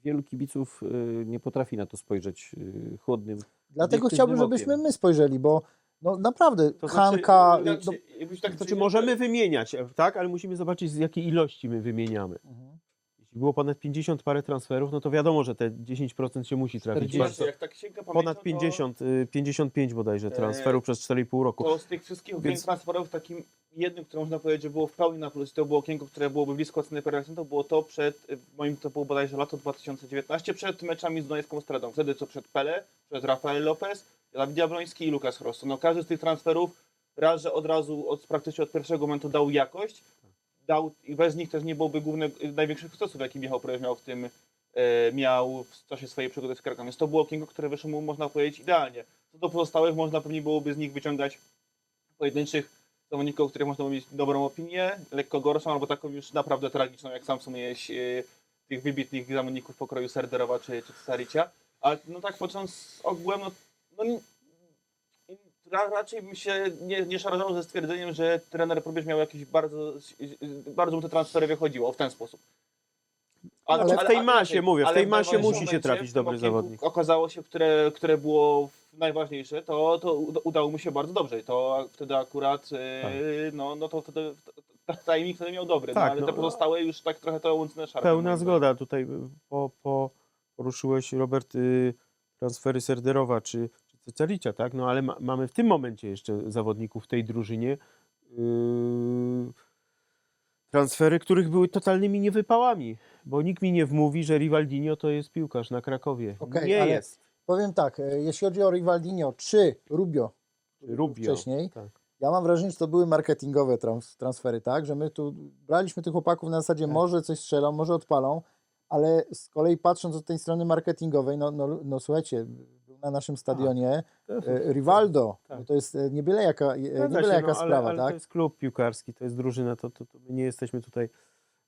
wielu kibiców y, nie potrafi na to spojrzeć y, chłodnym. Dlatego chciałbym, żebyśmy my spojrzeli, bo no naprawdę To znaczy, Hanka... No, jakbyś tak Znaczy powiedział, możemy wymieniać, e, tak, ale musimy zobaczyć z jakiej ilości my wymieniamy. Mhm. Jeśli było ponad 50 parę transferów, no to wiadomo, że te 10% się musi trafić. 40. Bardzo- jak tak sięga Ponad 50, y, 55 bodajże transferów przez 4,5 roku. To z tych wszystkich Więc- transferowych takim jednym, które można powiedzieć, że było w pełni na plus, to było okienko, które byłoby blisko oceny perfekcyjnej, to było to przed, y, moim to było bodajże lato 2019, przed meczami z Donecką Stradą. Wtedy co przed Pele, przed Rafael Lopez Dawid Jabloński i Lukas Rosso. No każdy z tych transferów raz, że od razu, od, praktycznie od pierwszego momentu dał jakość, dał, i bez nich też nie byłoby głównych, największych sukcesów, jaki Michał Projesz miał w tym, e, miał w czasie swojej przygody z Krakiem. Więc to było okienko, które wyszło mu, można powiedzieć, idealnie. Co do pozostałych, można pewnie byłoby z nich wyciągać pojedynczych zawodników, o których można mieć dobrą opinię, lekko gorszą, albo taką już naprawdę tragiczną, jak sam sumiałeś e, tych wybitnych zawodników pokroju Serderowa czy, czy Saricia. Ale no tak patrząc z ogółem, no, no raczej bym się nie, nie ze stwierdzeniem, że trener Probierz miał jakieś bardzo, bardzo mu te transfery wychodziło w ten sposób. Ale w tej masie, inaczej, mówię, w ale tej masie musi się trafić dobry zawodnik. Okazało się, które, które było najważniejsze, to, to uda- udało mu się bardzo dobrze. I to wtedy akurat, e, no, no to wtedy timing wtedy miał dobry, Tak, no, ale no, te pozostałe już tak trochę to łączne szarpy. Pełna zgoda. Tutaj po, po, poruszyłeś, Robert, y, transfery Serderowa czy, czy Cecalicia, tak? No ale ma, mamy w tym momencie jeszcze zawodników w tej drużynie. Yy, transfery, których były totalnymi niewypałami, bo nikt mi nie wmówi, że Rivaldinho to jest piłkarz na Krakowie. Okej, nie ale jest. Powiem tak, e, jeśli chodzi o Rivaldinho czy Rubio, Rubio, wcześniej, tak. ja mam wrażenie, że to były marketingowe trans transfery, tak? Że my tu braliśmy tych chłopaków na zasadzie Tak. może coś strzelą, może odpalą, ale z kolei patrząc od tej strony marketingowej, no, no, no słuchajcie, na naszym stadionie e, Rivaldo, Tak. no to jest e, nie byle jaka, e, nie Zgadza byle się, jaka no, sprawa, ale, ale tak? to jest klub piłkarski, to jest drużyna, to, to, to my nie jesteśmy tutaj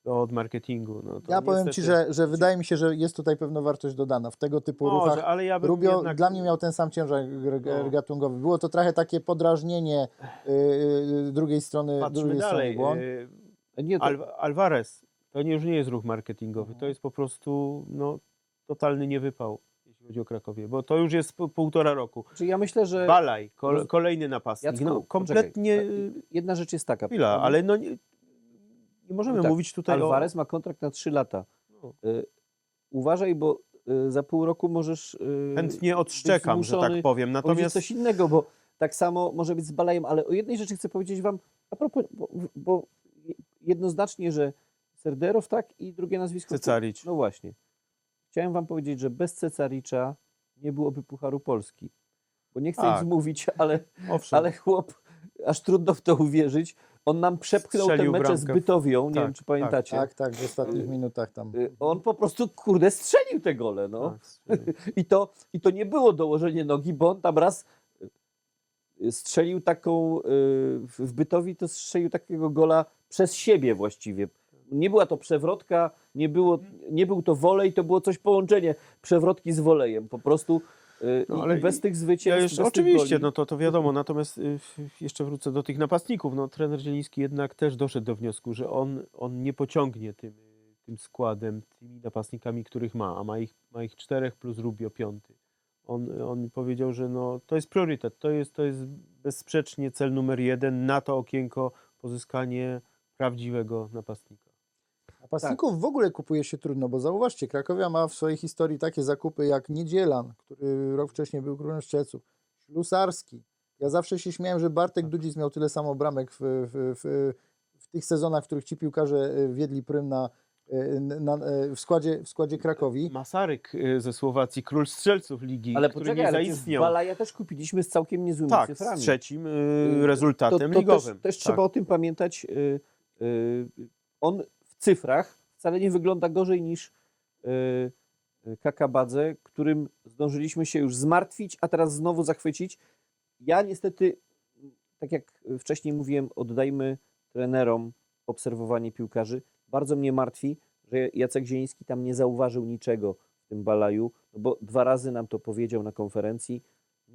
no, od marketingu. No, to Ja powiem Ci, niestety- że, że wydaje mi się, że jest tutaj pewna wartość dodana w tego typu ruchach. Może, ale ja bym Rubio jednak... dla mnie miał ten sam ciężar No. gatunkowy. Było to trochę takie podrażnienie yy, drugiej strony, Patrzmy drugiej dalej. strony błąd. y, Nie, to, Al Alvarez to nie, już nie jest ruch marketingowy, Mhm. to jest po prostu no, totalny niewypał, chodzi o Krakowie, bo to już jest półtora roku. Czy ja myślę, że... Balaj, kol, Roz- kolejny napastnik. Jacku, no, kompletnie poczekaj. Jedna rzecz jest taka. chwila, ale no nie, nie możemy No tak, mówić tutaj Alvarez ma kontrakt na 3 lata. o... Y, Uważaj, bo y, za pół roku możesz. y, Chętnie odszczekam, że tak powiem. Natomiast coś innego, bo tak samo może być z Balajem, ale o jednej rzeczy chcę powiedzieć Wam, a propos, bo, bo jednoznacznie, że Serderow tak i drugie nazwisko. Cecaric. No właśnie. Chciałem Wam powiedzieć, że bez Cecaricza nie byłoby Pucharu Polski. Bo nie chcę Tak. nic mówić, ale, owszem, ale chłop, aż trudno w to uwierzyć. On nam przepchnął te Strzelił mecze z. Bytowią, nie Tak, wiem czy pamiętacie. Tak, tak, w ostatnich minutach tam. Y, On po prostu, kurde, strzelił te gole, no. tak. I to, I to nie było dołożenie nogi, bo on tam raz y, strzelił taką, y, w Bytowi to strzelił takiego gola przez siebie właściwie. Nie była to przewrotka, nie, było, nie był to wolej, to było coś połączenie przewrotki z wolejem. Po prostu y, No, ale bez tych Ja zwycięstw, jeszcze, bez tych oczywiście, no to, to wiadomo, natomiast y, jeszcze wrócę do tych napastników. No, trener Zieliński jednak też doszedł do wniosku, że on, on nie pociągnie tym, tym składem, tymi napastnikami, których ma, a ma ich, ma ich czterech plus Rubio piąty. On, on powiedział, że no, to jest priorytet, to jest, to jest bezsprzecznie cel numer jeden na to okienko pozyskanie prawdziwego napastnika. Napastników w ogóle kupuje się trudno, bo zauważcie, Krakowia ma w swojej historii takie zakupy jak Niedzielan, który rok wcześniej był królem Szczeców, Ślusarski. Ja zawsze się śmiałem, że Bartek Dudzic miał tyle samo bramek w, w, w, w tych sezonach, w których ci piłkarze e, wiedli prym na, e, na, e, w, składzie, w składzie Krakowi. Masaryk ze Słowacji, król strzelców ligi, Ale który poczekaj, nie ale zaistniał. Balaja też kupiliśmy z całkiem niezłymi Tak, cyframi. z trzecim Y, rezultatem to, to ligowym. Też, też tak. trzeba o tym pamiętać. y, y, On cyfrach wcale nie wygląda gorzej niż y, y, Kakabadze, którym zdążyliśmy się już zmartwić, a teraz znowu zachwycić. Ja niestety, tak jak wcześniej mówiłem, oddajmy trenerom obserwowanie piłkarzy. Bardzo mnie martwi, że Jacek Zieliński tam nie zauważył niczego w tym balaju, no bo dwa razy nam to powiedział na konferencji.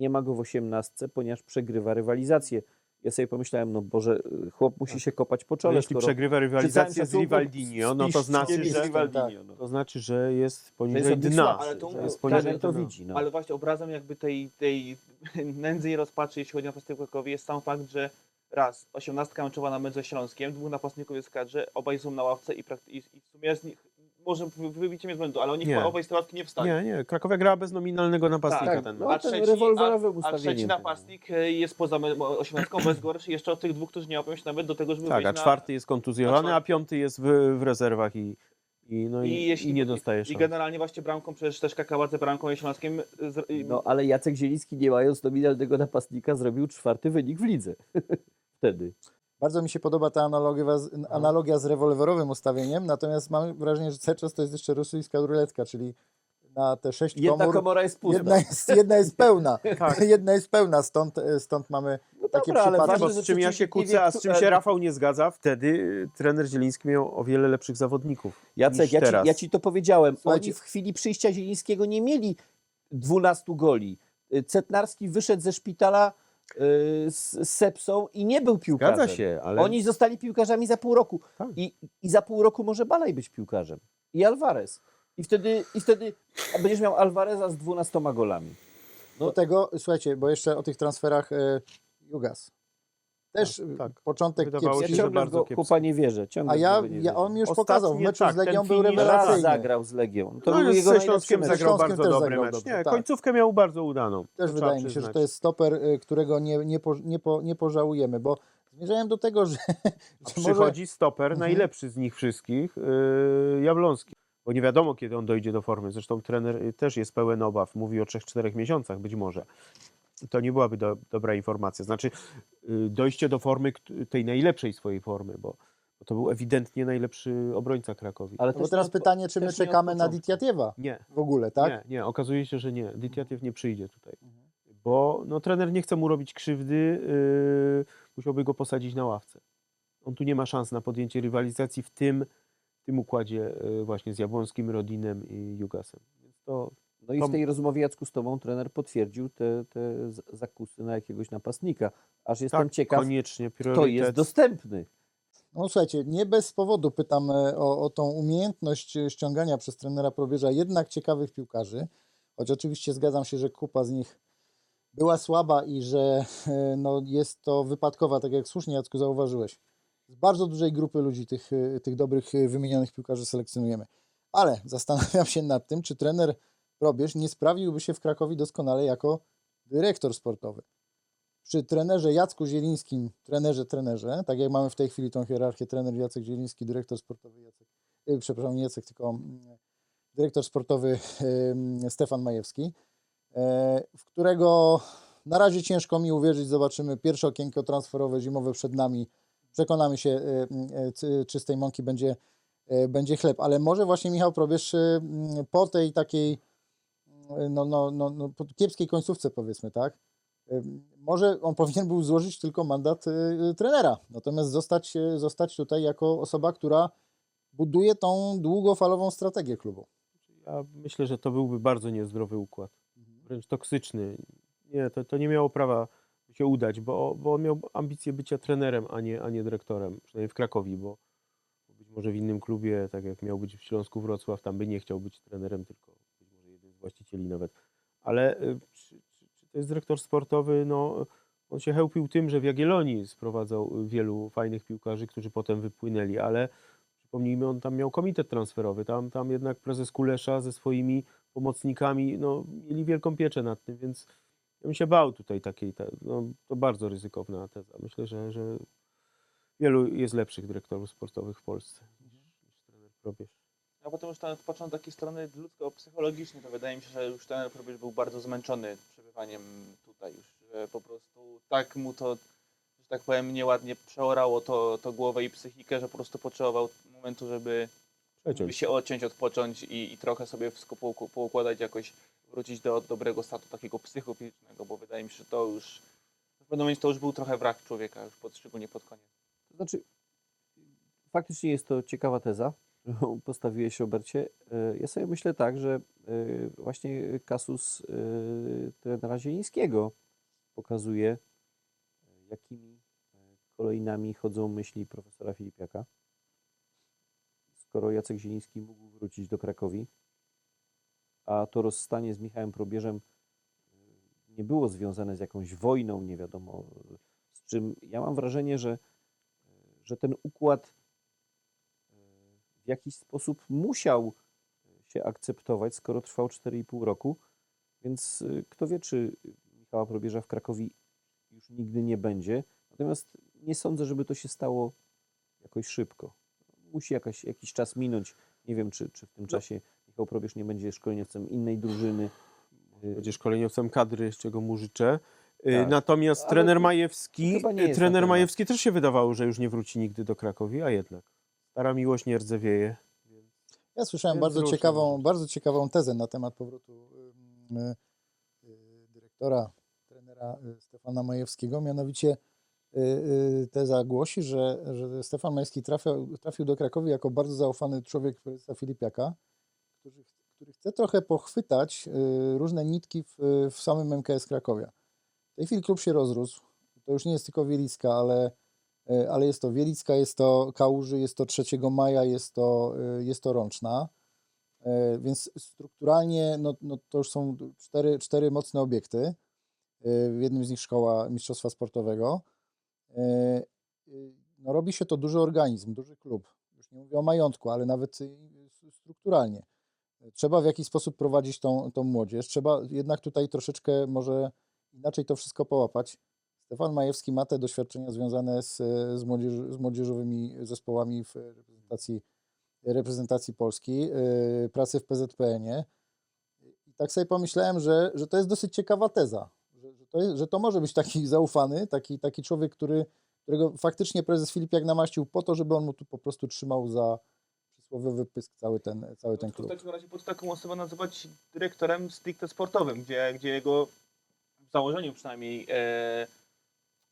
Nie ma go w osiemnastce, ponieważ przegrywa rywalizację. Ja sobie pomyślałem, no Boże, chłop musi się kopać po No, czole, jeśli skoro przegrywa rywalizację z Rivaldinho, no to znaczy, że, z Rivaldinho, no. to znaczy, że jest Że jest poniżej obiektywny, dna. ale to że mówię, jest poniżej to dna. widzi. No. Ale właśnie obrazem jakby tej, tej nędzy i rozpaczy, jeśli chodzi o napastników Krakowie, jest sam fakt, że raz, osiemnastka meczowa na mecz ze Śląskiem, dwóch napastników jest w kadrze, obaj są na ławce i, prakty- i, i w sumie z nich, może wy- wybicie mnie z błędu, ale oni Nie. chyba obaj ławki nie wstali. Nie, nie, Krakowia grała bez nominalnego napastnika Tak, ten no. A ten trzeci, a, a trzeci napastnik e, jest poza osiemnastką bez gorszy, jeszcze od tych dwóch, którzy nie łapią się nawet do tego, żeby Tak, a na... czwarty jest kontuzjowany, na a piąty jest w, w rezerwach i, I, no i, I, jeśli, i nie dostaje I generalnie właśnie bramką, przecież też Kakaładze bramką z- i- No ale Jacek Zieliński, nie mając nominalnego napastnika, zrobił czwarty wynik w lidze. Wtedy. Bardzo mi się podoba ta analogia z, analogia z rewolwerowym ustawieniem, natomiast mam wrażenie, że cały czas to jest jeszcze rosyjska ruletka, czyli na te sześć Jedna komór komora jest pusta. jedna jest, jedna jest pełna. Tak. jedna jest pełna, stąd, stąd mamy No takie dobra, ale przypadki. ważne, Bo że z czym ja się kłócę, wie, a z czym się Rafał nie zgadza, wtedy trener Zieliński miał o wiele lepszych zawodników Jacek, ja ci, teraz. ja ci to powiedziałem. Słuchajcie- Oni w chwili przyjścia Zielińskiego nie mieli 12 goli. Y, Cetnarski wyszedł ze szpitala z, z sepsą i nie był piłkarzem. Zgadza się, ale Oni zostali piłkarzami za pół roku. Tak. I, I za pół roku może Balaj być piłkarzem. I Alvarez. I wtedy, i wtedy będziesz miał Alvareza z 12 golami. Do tego, słuchajcie, bo jeszcze o tych transferach e, Jugas. Też Tak, tak. początek Wydawało kiepski. Ja że ciągle go, chłopa nie wierzę. Ciągle A ja, ja, on mi już Ostatnio pokazał, w meczu tak, z Legią był rewelacyjny. zagrał z Legią. To no, był jego ze Śląskiem mecz. zagrał Śląskiem bardzo dobry zagrał mecz. dobrze, Nie, tak. końcówkę miał bardzo udaną. Też wydaje mi się, że to jest stoper, y, którego nie, nie, po, nie, po, nie pożałujemy, bo zmierzałem do tego, że, że może... przychodzi stoper, Mhm. najlepszy z nich wszystkich, yy, Jablonski. Bo nie wiadomo, kiedy on dojdzie do formy. Zresztą trener y, też jest pełen obaw. Mówi o 3-4 miesiącach być może. To nie byłaby do, dobra informacja. Znaczy yy, dojście do formy, tej najlepszej swojej formy, bo, bo to był ewidentnie najlepszy obrońca Krakowi. Ale No teraz nie pytanie, czy my czekamy na. Ditjatiewa Nie, w ogóle, tak? nie, nie. Okazuje się, że nie. Ditjatiew nie przyjdzie tutaj. Mhm. Bo no, trener nie chce mu robić krzywdy. Yy, musiałby go posadzić na ławce. On tu nie ma szans na podjęcie rywalizacji w tym, w tym układzie yy, właśnie z Jabłońskim, Rodinem i Jugasem. Więc to No i w tej rozmowie Jacku z tobą trener potwierdził te, te zakusy na jakiegoś napastnika. Aż jestem tak, ciekaw, koniecznie kto jest dostępny. No słuchajcie, nie bez powodu pytam e, o, o tą umiejętność e, ściągania przez trenera Probierza jednak ciekawych piłkarzy, choć oczywiście zgadzam się, że kupa z nich była słaba i że e, no, jest to wypadkowa, tak jak słusznie Jacku zauważyłeś. Z bardzo dużej grupy ludzi tych, tych dobrych wymienionych piłkarzy selekcjonujemy. Ale zastanawiam się nad tym, czy trener Probierz nie sprawiłby się w Krakowie doskonale jako dyrektor sportowy. Przy trenerze Jacku Zielińskim, trenerze, trenerze, tak jak mamy w tej chwili tą hierarchię, trener Jacek Zieliński, dyrektor sportowy Jacek, y, przepraszam, nie Jacek, tylko mm, dyrektor sportowy ym, Stefan Majewski, e, w którego na razie ciężko mi uwierzyć, zobaczymy pierwsze okienko transferowe zimowe przed nami, przekonamy się, y, y, czy- z tej mąki będzie, y, będzie chleb, ale może właśnie Michał Probierz po tej takiej no, no, no, no, po kiepskiej końcówce powiedzmy, tak, Może on powinien był złożyć tylko mandat y, y, trenera, natomiast zostać, y, zostać tutaj jako osoba, która buduje tą długofalową strategię klubu. Ja myślę, że to byłby bardzo niezdrowy układ. Wręcz toksyczny. Nie, to, to nie miało prawa się udać, bo, bo on miał ambicje bycia trenerem, a nie, a nie dyrektorem. Przynajmniej w Krakowie, bo być może w innym klubie, tak jak miał być w Śląsku Wrocław, tam by nie chciał być trenerem, tylko być może jeden z właścicieli nawet. Ale y, czy, czy, czy to jest dyrektor sportowy? No, on się chełpił tym, że w Jagiellonii sprowadzał wielu fajnych piłkarzy, którzy potem wypłynęli, ale przypomnijmy, on tam miał komitet transferowy, tam, tam jednak prezes Kulesza ze swoimi pomocnikami, no, mieli wielką pieczę nad tym, więc ja bym się bał tutaj takiej, no, to bardzo ryzykowna teza. Myślę, że, że wielu jest lepszych dyrektorów sportowych w Polsce niż trener Probierz. A potem już ten początek takiej strony ludzko-psychologicznej, to wydaje mi się, że już ten Probierz był bardzo zmęczony przebywaniem tutaj już, że po prostu tak mu to, że tak powiem, nieładnie przeorało to, to głowę i psychikę, że po prostu potrzebował momentu, żeby, żeby się odciąć, odpocząć i, i trochę sobie wszystko pouk- poukładać, jakoś wrócić do dobrego statu takiego psychofizycznego, bo wydaje mi się, że to już w pewnym momencie to już był trochę wrak człowieka, już pod, szczególnie pod koniec. To znaczy, faktycznie jest to ciekawa teza, którą postawiłeś, Robercie. E, Ja sobie myślę tak, że e, właśnie kasus e, trenera Zielińskiego pokazuje, jakimi kolejnami chodzą myśli profesora Filipiaka. Skoro Jacek Zieliński mógł wrócić do Krakowi, a to rozstanie z Michałem Probierzem nie było związane z jakąś wojną, nie wiadomo z czym. Ja mam wrażenie, że że ten układ w jakiś sposób musiał się akceptować, skoro trwał 4,5 roku. Więc e, kto wie, czy Michała Probierza w Krakowie już nigdy nie będzie. Natomiast nie sądzę, żeby to się stało jakoś szybko. Musi jakaś, jakiś czas minąć. Nie wiem, czy, czy w tym czasie Michał Probierz nie będzie szkoleniowcem innej drużyny. Y, Będzie szkoleniowcem kadry, z czego mu życzę. Y, Tak. Natomiast Ale trener Majewski, y, trener. Majewski też się wydawało, że już nie wróci nigdy do Krakowi, a jednak. Stara miłość nie rdzewieje. Ja słyszałem bardzo ciekawą, bardzo ciekawą tezę na temat powrotu ym, y, y, dyrektora, trenera y, Stefana Majewskiego. Mianowicie y, y, teza głosi, że, że Stefan Majewski trafił, trafił do Krakowi jako bardzo zaufany człowiek prezesa Filipiaka, który, który chce trochę pochwytać y, różne nitki w, w samym MKS Krakowia. W tej chwili klub się rozrósł. To już nie jest tylko Wielicka, ale ale jest to Wielicka, jest to Kałuży, jest to 3 maja, jest to, e, jest to Rączna. E, Więc strukturalnie no, no to już są cztery, cztery mocne obiekty. E, W jednym z nich szkoła mistrzostwa sportowego. E, e, No, robi się to duży organizm, duży klub. Już nie mówię o majątku, ale nawet y, strukturalnie. Trzeba w jakiś sposób prowadzić tą, tą młodzież. Trzeba jednak tutaj troszeczkę może inaczej to wszystko połapać. Stefan Majewski ma te doświadczenia związane z, z, młodzież, z młodzieżowymi zespołami w reprezentacji, reprezentacji Polski, yy, pracy w PZPN-ie. I tak sobie pomyślałem, że, że to jest dosyć ciekawa teza, że, że, to, jest, że to może być taki zaufany, taki, taki człowiek, który, którego faktycznie prezes Filipiak namaścił po to, żeby on mu tu po prostu trzymał za przysłowiowy pysk cały ten, cały ten To w klub. takim razie po co taką osobę nazywać dyrektorem stricte sportowym, gdzie, gdzie jego w założeniu przynajmniej e,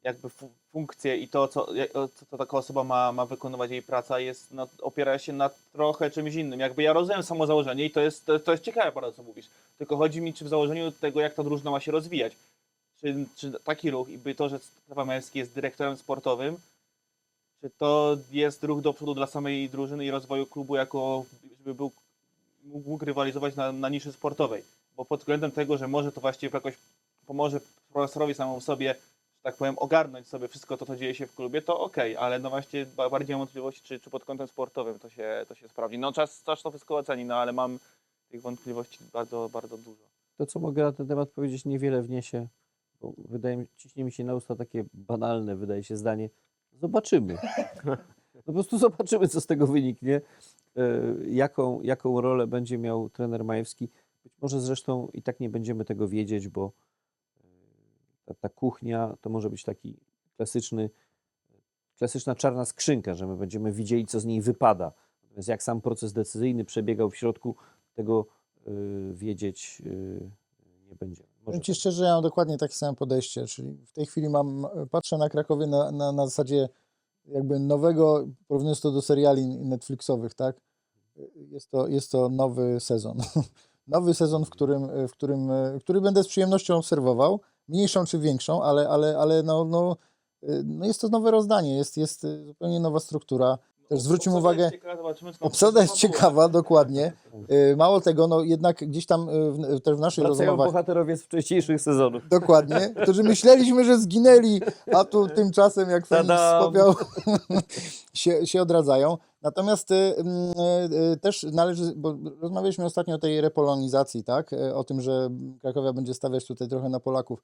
jakby fu- funkcje i to, co, co, co taka osoba ma, ma wykonywać jej praca, jest opiera się na trochę czymś innym. Jakby ja rozumiem samo założenie i to jest, to, to jest ciekawe bardzo, co mówisz. Tylko chodzi mi, czy w założeniu tego, jak ta drużyna ma się rozwijać. Czy, czy taki ruch i by to, że Stefan Majewski jest dyrektorem sportowym, czy to jest ruch do przodu dla samej drużyny i rozwoju klubu, jako żeby był, mógł, rywalizować na, na niszy sportowej? Bo pod względem tego, że może to właściwie jakoś pomoże profesorowi samemu sobie, tak powiem, ogarnąć sobie wszystko to, co dzieje się w klubie, to okej, ale no właśnie ba- bardziej mam wątpliwości, czy, czy pod kątem sportowym to się, to się sprawdzi. No czas, czas to wszystko oceni, no ale mam tych wątpliwości bardzo, bardzo dużo. To, co mogę na ten temat powiedzieć, niewiele wniesie, bo wydaje mi, ciśnie mi się na usta takie banalne, wydaje się, zdanie. Zobaczymy. No po prostu zobaczymy, co z tego wyniknie, e, jaką, jaką rolę będzie miał trener Majewski. Być może zresztą i tak nie będziemy tego wiedzieć, bo ta, ta kuchnia to może być taki klasyczny, klasyczna czarna skrzynka, że my będziemy widzieli, co z niej wypada. Natomiast jak sam proces decyzyjny przebiegał w środku, tego y, wiedzieć y, nie będziemy. Może Ci szczerze, ja mam dokładnie takie samo podejście, czyli w tej chwili mam, patrzę na Krakowie na, na, na zasadzie jakby nowego, porównując to do seriali Netflixowych, tak? Jest to, jest to nowy sezon. Nowy sezon, w którym, w którym, który będę z przyjemnością obserwował, mniejszą czy większą, ale, ale, ale no, no, no jest to nowe rozdanie, jest, jest zupełnie nowa struktura. Też zwróćmy Obsada uwagę, jest ciekawa, zobaczymy, skąd obsada jest ciekawa, dokładnie. Y, Mało tego, no jednak gdzieś tam y, w, też w naszych Wracają rozmowach bohaterowie z wcześniejszych sezonów. Dokładnie, którzy myśleliśmy, że zginęli, a tu tymczasem jak Feniks Tadam! popiołu się, się odradzają. Natomiast y, y, y, też należy, bo rozmawialiśmy ostatnio o tej repolonizacji, tak? Y, O tym, że Krakowia będzie stawiać tutaj trochę na Polaków.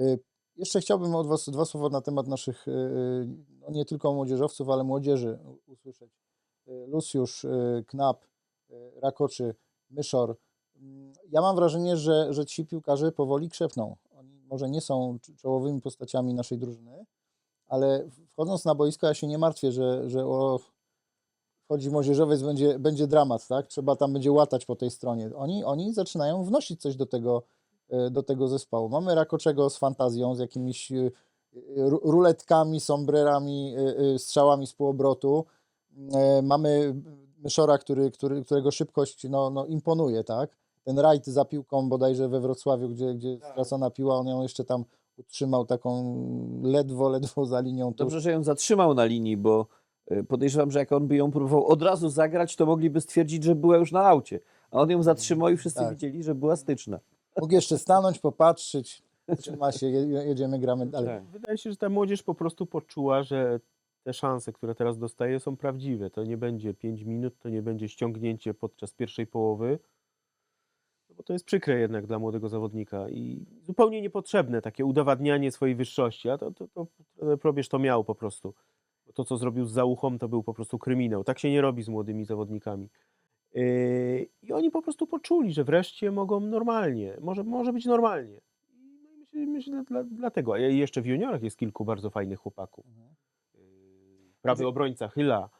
Y, Jeszcze chciałbym od Was dwa słowa na temat naszych, y, y, no nie tylko młodzieżowców, ale młodzieży usłyszeć. Y, Lucjusz, y, Knap, Rakoczy, Myszor. Mm, Ja mam wrażenie, że, że ci piłkarze powoli krzepną. Oni może nie są cz- czołowymi postaciami naszej drużyny, ale wchodząc na boisko ja się nie martwię, że, że o, wchodzi młodzieżowiec, będzie, będzie dramat, tak? Trzeba tam będzie łatać po tej stronie. Oni, oni zaczynają wnosić coś do tego, do tego zespołu. Mamy Rakoczego z fantazją, z jakimiś e, ru- ruletkami, sombrerami, e, e, strzałami z półobrotu. E, Mamy Myszora, który, który, którego szybkość no, no, imponuje, tak? Ten rajd za piłką bodajże we Wrocławiu, gdzie, gdzie Tak. stracona piła, on ją jeszcze tam utrzymał taką ledwo, ledwo za linią. Dobrze, że ją zatrzymał na linii, bo podejrzewam, że jak on by ją próbował od razu zagrać, to mogliby stwierdzić, że była już na aucie. A on ją zatrzymał i wszyscy Tak. widzieli, że była styczna. Mógł jeszcze stanąć, popatrzeć, trzyma się, je- jedziemy, gramy dalej. Tak. Wydaje się, że ta młodzież po prostu poczuła, że te szanse, które teraz dostaje, są prawdziwe. To nie będzie 5 minut, to nie będzie ściągnięcie podczas pierwszej połowy. No bo to jest przykre jednak dla młodego zawodnika i zupełnie niepotrzebne takie udowadnianie swojej wyższości. A to, to, to trener Probierz to miał po prostu. To, co zrobił z Załuchą, to był po prostu kryminał. Tak się nie robi z młodymi zawodnikami. Yy, I oni po prostu poczuli, że wreszcie mogą normalnie, może, może być normalnie. I no myślę, myślę dla, dlatego. A jeszcze w juniorach jest kilku bardzo fajnych chłopaków. Mhm. Yy, Prawy obrońca Chyla,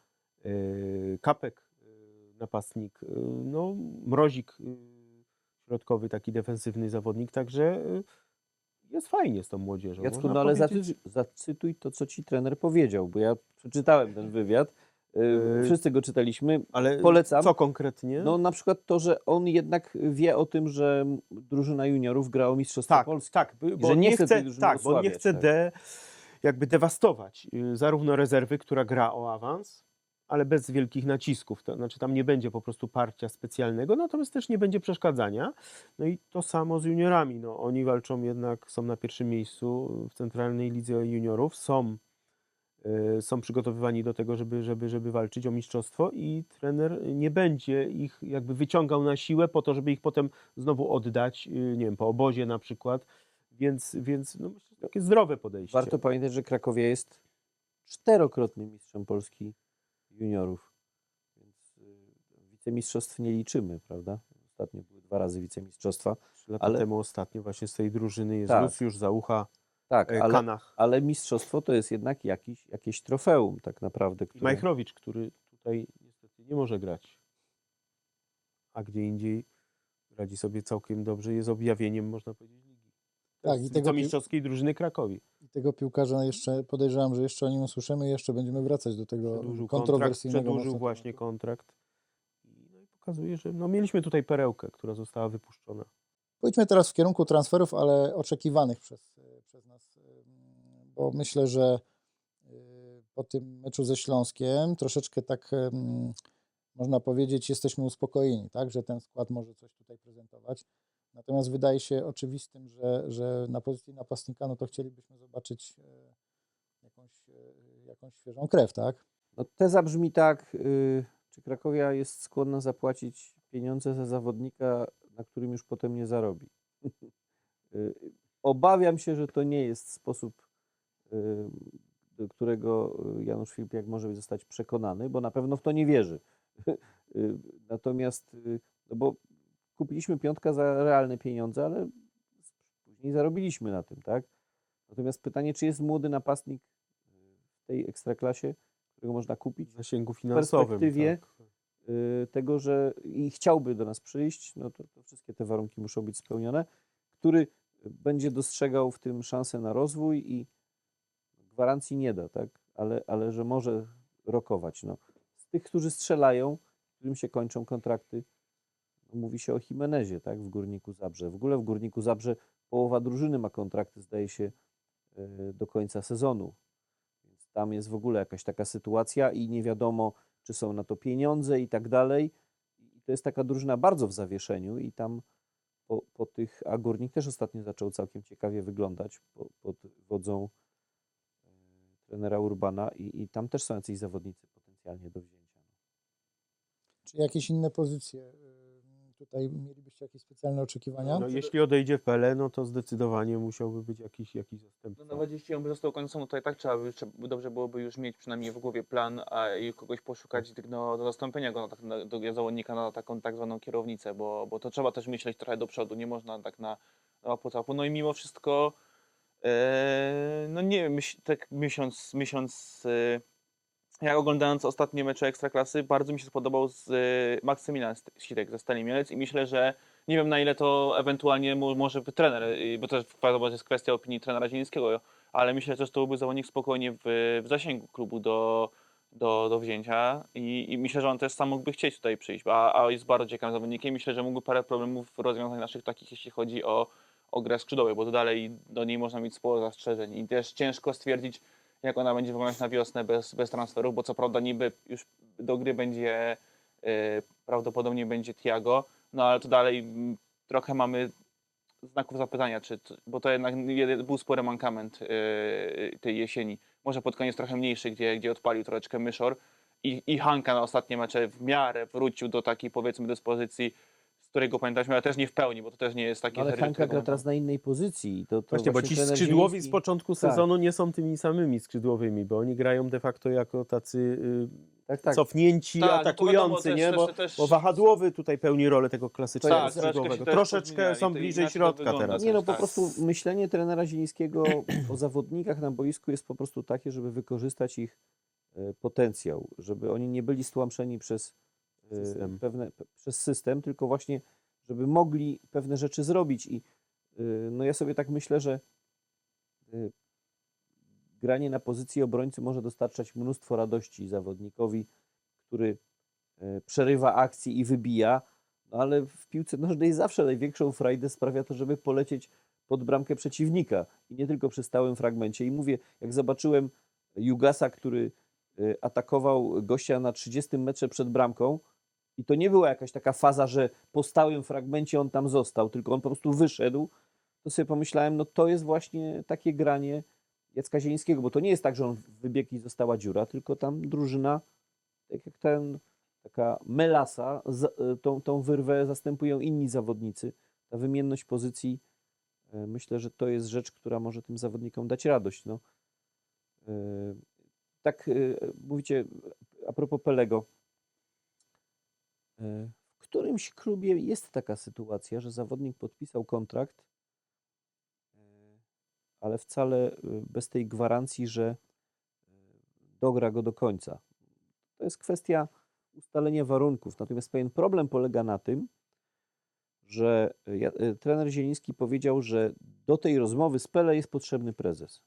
yy, Kapek, napastnik, no, Mrozik, środkowy taki defensywny zawodnik, także jest fajnie z tą młodzieżą. Jacku, no ale powiedzieć- zacytuj to, co ci trener powiedział, bo ja przeczytałem ten wywiad. Y, Yy, Wszyscy go czytaliśmy. ale polecam. Co konkretnie? No na przykład to, że on jednak wie o tym, że drużyna juniorów gra o Mistrzostwo tak, Polski. tak, bo że nie chce tej tak, bo nie chce tak. de, jakby dewastować y, zarówno rezerwy, która gra o awans, ale bez wielkich nacisków. To znaczy tam nie będzie po prostu parcia specjalnego, natomiast też nie będzie przeszkadzania. No i to samo z juniorami. No, oni walczą jednak, są na pierwszym miejscu w Centralnej Lidze Juniorów, są, są przygotowywani do tego, żeby, żeby, żeby walczyć o mistrzostwo i trener nie będzie ich jakby wyciągał na siłę po to, żeby ich potem znowu oddać, y, nie wiem, po obozie na przykład. Więc, więc no, myślę, że takie zdrowe podejście. Warto pamiętać, że Krakowia jest czterokrotnym mistrzem Polski juniorów. Więc y, wicemistrzostw nie liczymy, prawda? Ostatnio były dwa razy wicemistrzostwa. Trzy lata ale- temu ostatnio właśnie z tej drużyny jest Tak. Lucjusz Załucha, Tak, e, ale, Kanach ale mistrzostwo to jest jednak jakiś, jakieś trofeum tak naprawdę. i Które... Majchrowicz, który tutaj niestety nie może grać. A gdzie indziej radzi sobie całkiem dobrze, jest objawieniem, można powiedzieć, ligi. Tak, i tego, mistrzowskiej drużyny Krakowi. i tego piłkarza jeszcze podejrzewam, że jeszcze o nim usłyszymy i jeszcze będziemy wracać do tego Przedłużył kontrakt, kontrowersyjnego przedłużył mocno właśnie kontrakt. I, no i pokazuje, że no, mieliśmy tutaj perełkę, która została wypuszczona. Pójdźmy teraz w kierunku transferów, ale oczekiwanych przez, przez nas, bo myślę, że y, po tym meczu ze Śląskiem troszeczkę tak można powiedzieć, jesteśmy uspokojeni, tak, że ten skład może coś tutaj prezentować. Natomiast wydaje się oczywistym, że, że na pozycji napastnika, no to chcielibyśmy zobaczyć e, jakąś, e, jakąś świeżą krew, tak? No, teza brzmi tak, y, czy Krakowia jest skłonna zapłacić pieniądze za zawodnika, na którym już potem nie zarobi. Y, Obawiam się, że to nie jest sposób, y, do którego y, Janusz Filipiak może zostać przekonany, bo na pewno w to nie wierzy. Natomiast, no bo kupiliśmy piątka za realne pieniądze, ale później zarobiliśmy na tym, tak? Natomiast pytanie, czy jest młody napastnik w tej ekstraklasie, którego można kupić? W zasięgu finansowym. perspektywie tak. Y, tego, że i chciałby do nas przyjść, no to, to wszystkie te warunki muszą być spełnione, który będzie dostrzegał w tym szansę na rozwój i gwarancji nie da, tak? Ale, ale że może rokować. No. Z tych, którzy strzelają, którym się kończą kontrakty, no, mówi się o Jimenezie, tak? W Górniku Zabrze. W ogóle w Górniku Zabrze połowa drużyny ma kontrakty, zdaje się, y, do końca sezonu. Więc tam jest w ogóle jakaś taka sytuacja i nie wiadomo, czy są na to pieniądze i tak dalej. To jest taka drużyna bardzo w zawieszeniu i tam po, po tych, a Górnik też ostatnio zaczął całkiem ciekawie wyglądać po, pod wodzą e, trenera Urbana i, i tam też są jacyś zawodnicy potencjalnie do wzięcia. Czy jakieś inne pozycje? Tutaj mielibyście jakieś specjalne oczekiwania? No, jeśli odejdzie Pele, no to zdecydowanie musiałby być jakiś, jakiś zastępca. No nawet jeśli on by został końcem, to i tak trzeba by, dobrze byłoby już mieć przynajmniej w głowie plan a i kogoś poszukać no, do zastąpienia go na tak, na, do zawodnika na taką tak zwaną kierownicę, bo, bo to trzeba też myśleć trochę do przodu, nie można tak na, na łapu. No i mimo wszystko, e, no nie wiem, tak miesiąc, miesiąc e, jak oglądając ostatnie mecze Ekstraklasy, bardzo mi się spodobał z e, Maksymilian Sitek ze Stali Mielec i myślę, że nie wiem na ile to ewentualnie mu, może by trener, y, bo wiadomo, że jest kwestia opinii trenera Zielińskiego, ale myślę, że to byłby zawodnik spokojnie w, w zasięgu klubu do, do, do wzięcia I, i myślę, że on też sam mógłby chcieć tutaj przyjść, a, a jest bardzo ciekawym zawodnikiem. Myślę, że mógłby parę problemów rozwiązań naszych takich, jeśli chodzi o, o grę skrzydłową, bo to dalej do niej można mieć sporo zastrzeżeń i też ciężko stwierdzić, jak ona będzie wyglądać na wiosnę bez, bez transferów, bo co prawda niby już do gry będzie y, prawdopodobnie będzie Tiago, no ale to dalej mm, trochę mamy znaków zapytania, czy, bo to jednak był spory mankament yy, tej jesieni. Może pod koniec trochę mniejszy, gdzie, gdzie odpalił troszeczkę myszor i, i Hanka na ostatnie mecze w miarę wrócił do takiej powiedzmy dyspozycji którego pamiętaliśmy, ale też nie w pełni, bo to też nie jest takie... No, ale którego gra teraz na innej pozycji. To, to Właśnie, bo ci skrzydłowi z Zieliński- początku Tak. sezonu nie są tymi samymi skrzydłowymi, bo oni grają de facto jako tacy y, tak, tak. cofnięci, Tak, no atakujący, wiadomo, nie? też- bo, też- też- bo wahadłowy tutaj pełni rolę tego klasycznego Tak, skrzydłowego. Troszeczkę są bliżej środka teraz. Nie no, po tak. prostu myślenie trenera Zielińskiego o zawodnikach na boisku jest po prostu takie, żeby wykorzystać ich e, potencjał, żeby oni nie byli stłamszeni przez System. pewne, pe- przez system, tylko właśnie, żeby mogli pewne rzeczy zrobić i e, no ja sobie tak myślę, że e, granie na pozycji obrońcy może dostarczać mnóstwo radości zawodnikowi, który przerywa akcji i wybija, no ale w piłce nożnej zawsze największą frajdę sprawia to, żeby polecieć pod bramkę przeciwnika i nie tylko przy stałym fragmencie. I mówię, jak zobaczyłem Jugasa, który atakował gościa na 30 metrze przed bramką i to nie była jakaś taka faza, że po stałym fragmencie on tam został, tylko on po prostu wyszedł, to sobie pomyślałem, no to jest właśnie takie granie Jacka Zielińskiego, bo to nie jest tak, że on wybiegł i została dziura, tylko tam drużyna, tak jak ten, taka melasa, e, tą, tą wyrwę zastępują inni zawodnicy. Ta wymienność pozycji, e, myślę, że to jest rzecz, która może tym zawodnikom dać radość. No. E, Tak mówicie a propos Pelego. E, W którymś klubie jest taka sytuacja, że zawodnik podpisał kontrakt, e, ale wcale e, bez tej gwarancji, że dogra go do końca. To jest kwestia ustalenia warunków. Natomiast pewien problem polega na tym, że ja- trener Zieliński powiedział, że do tej rozmowy z Pele jest potrzebny prezes.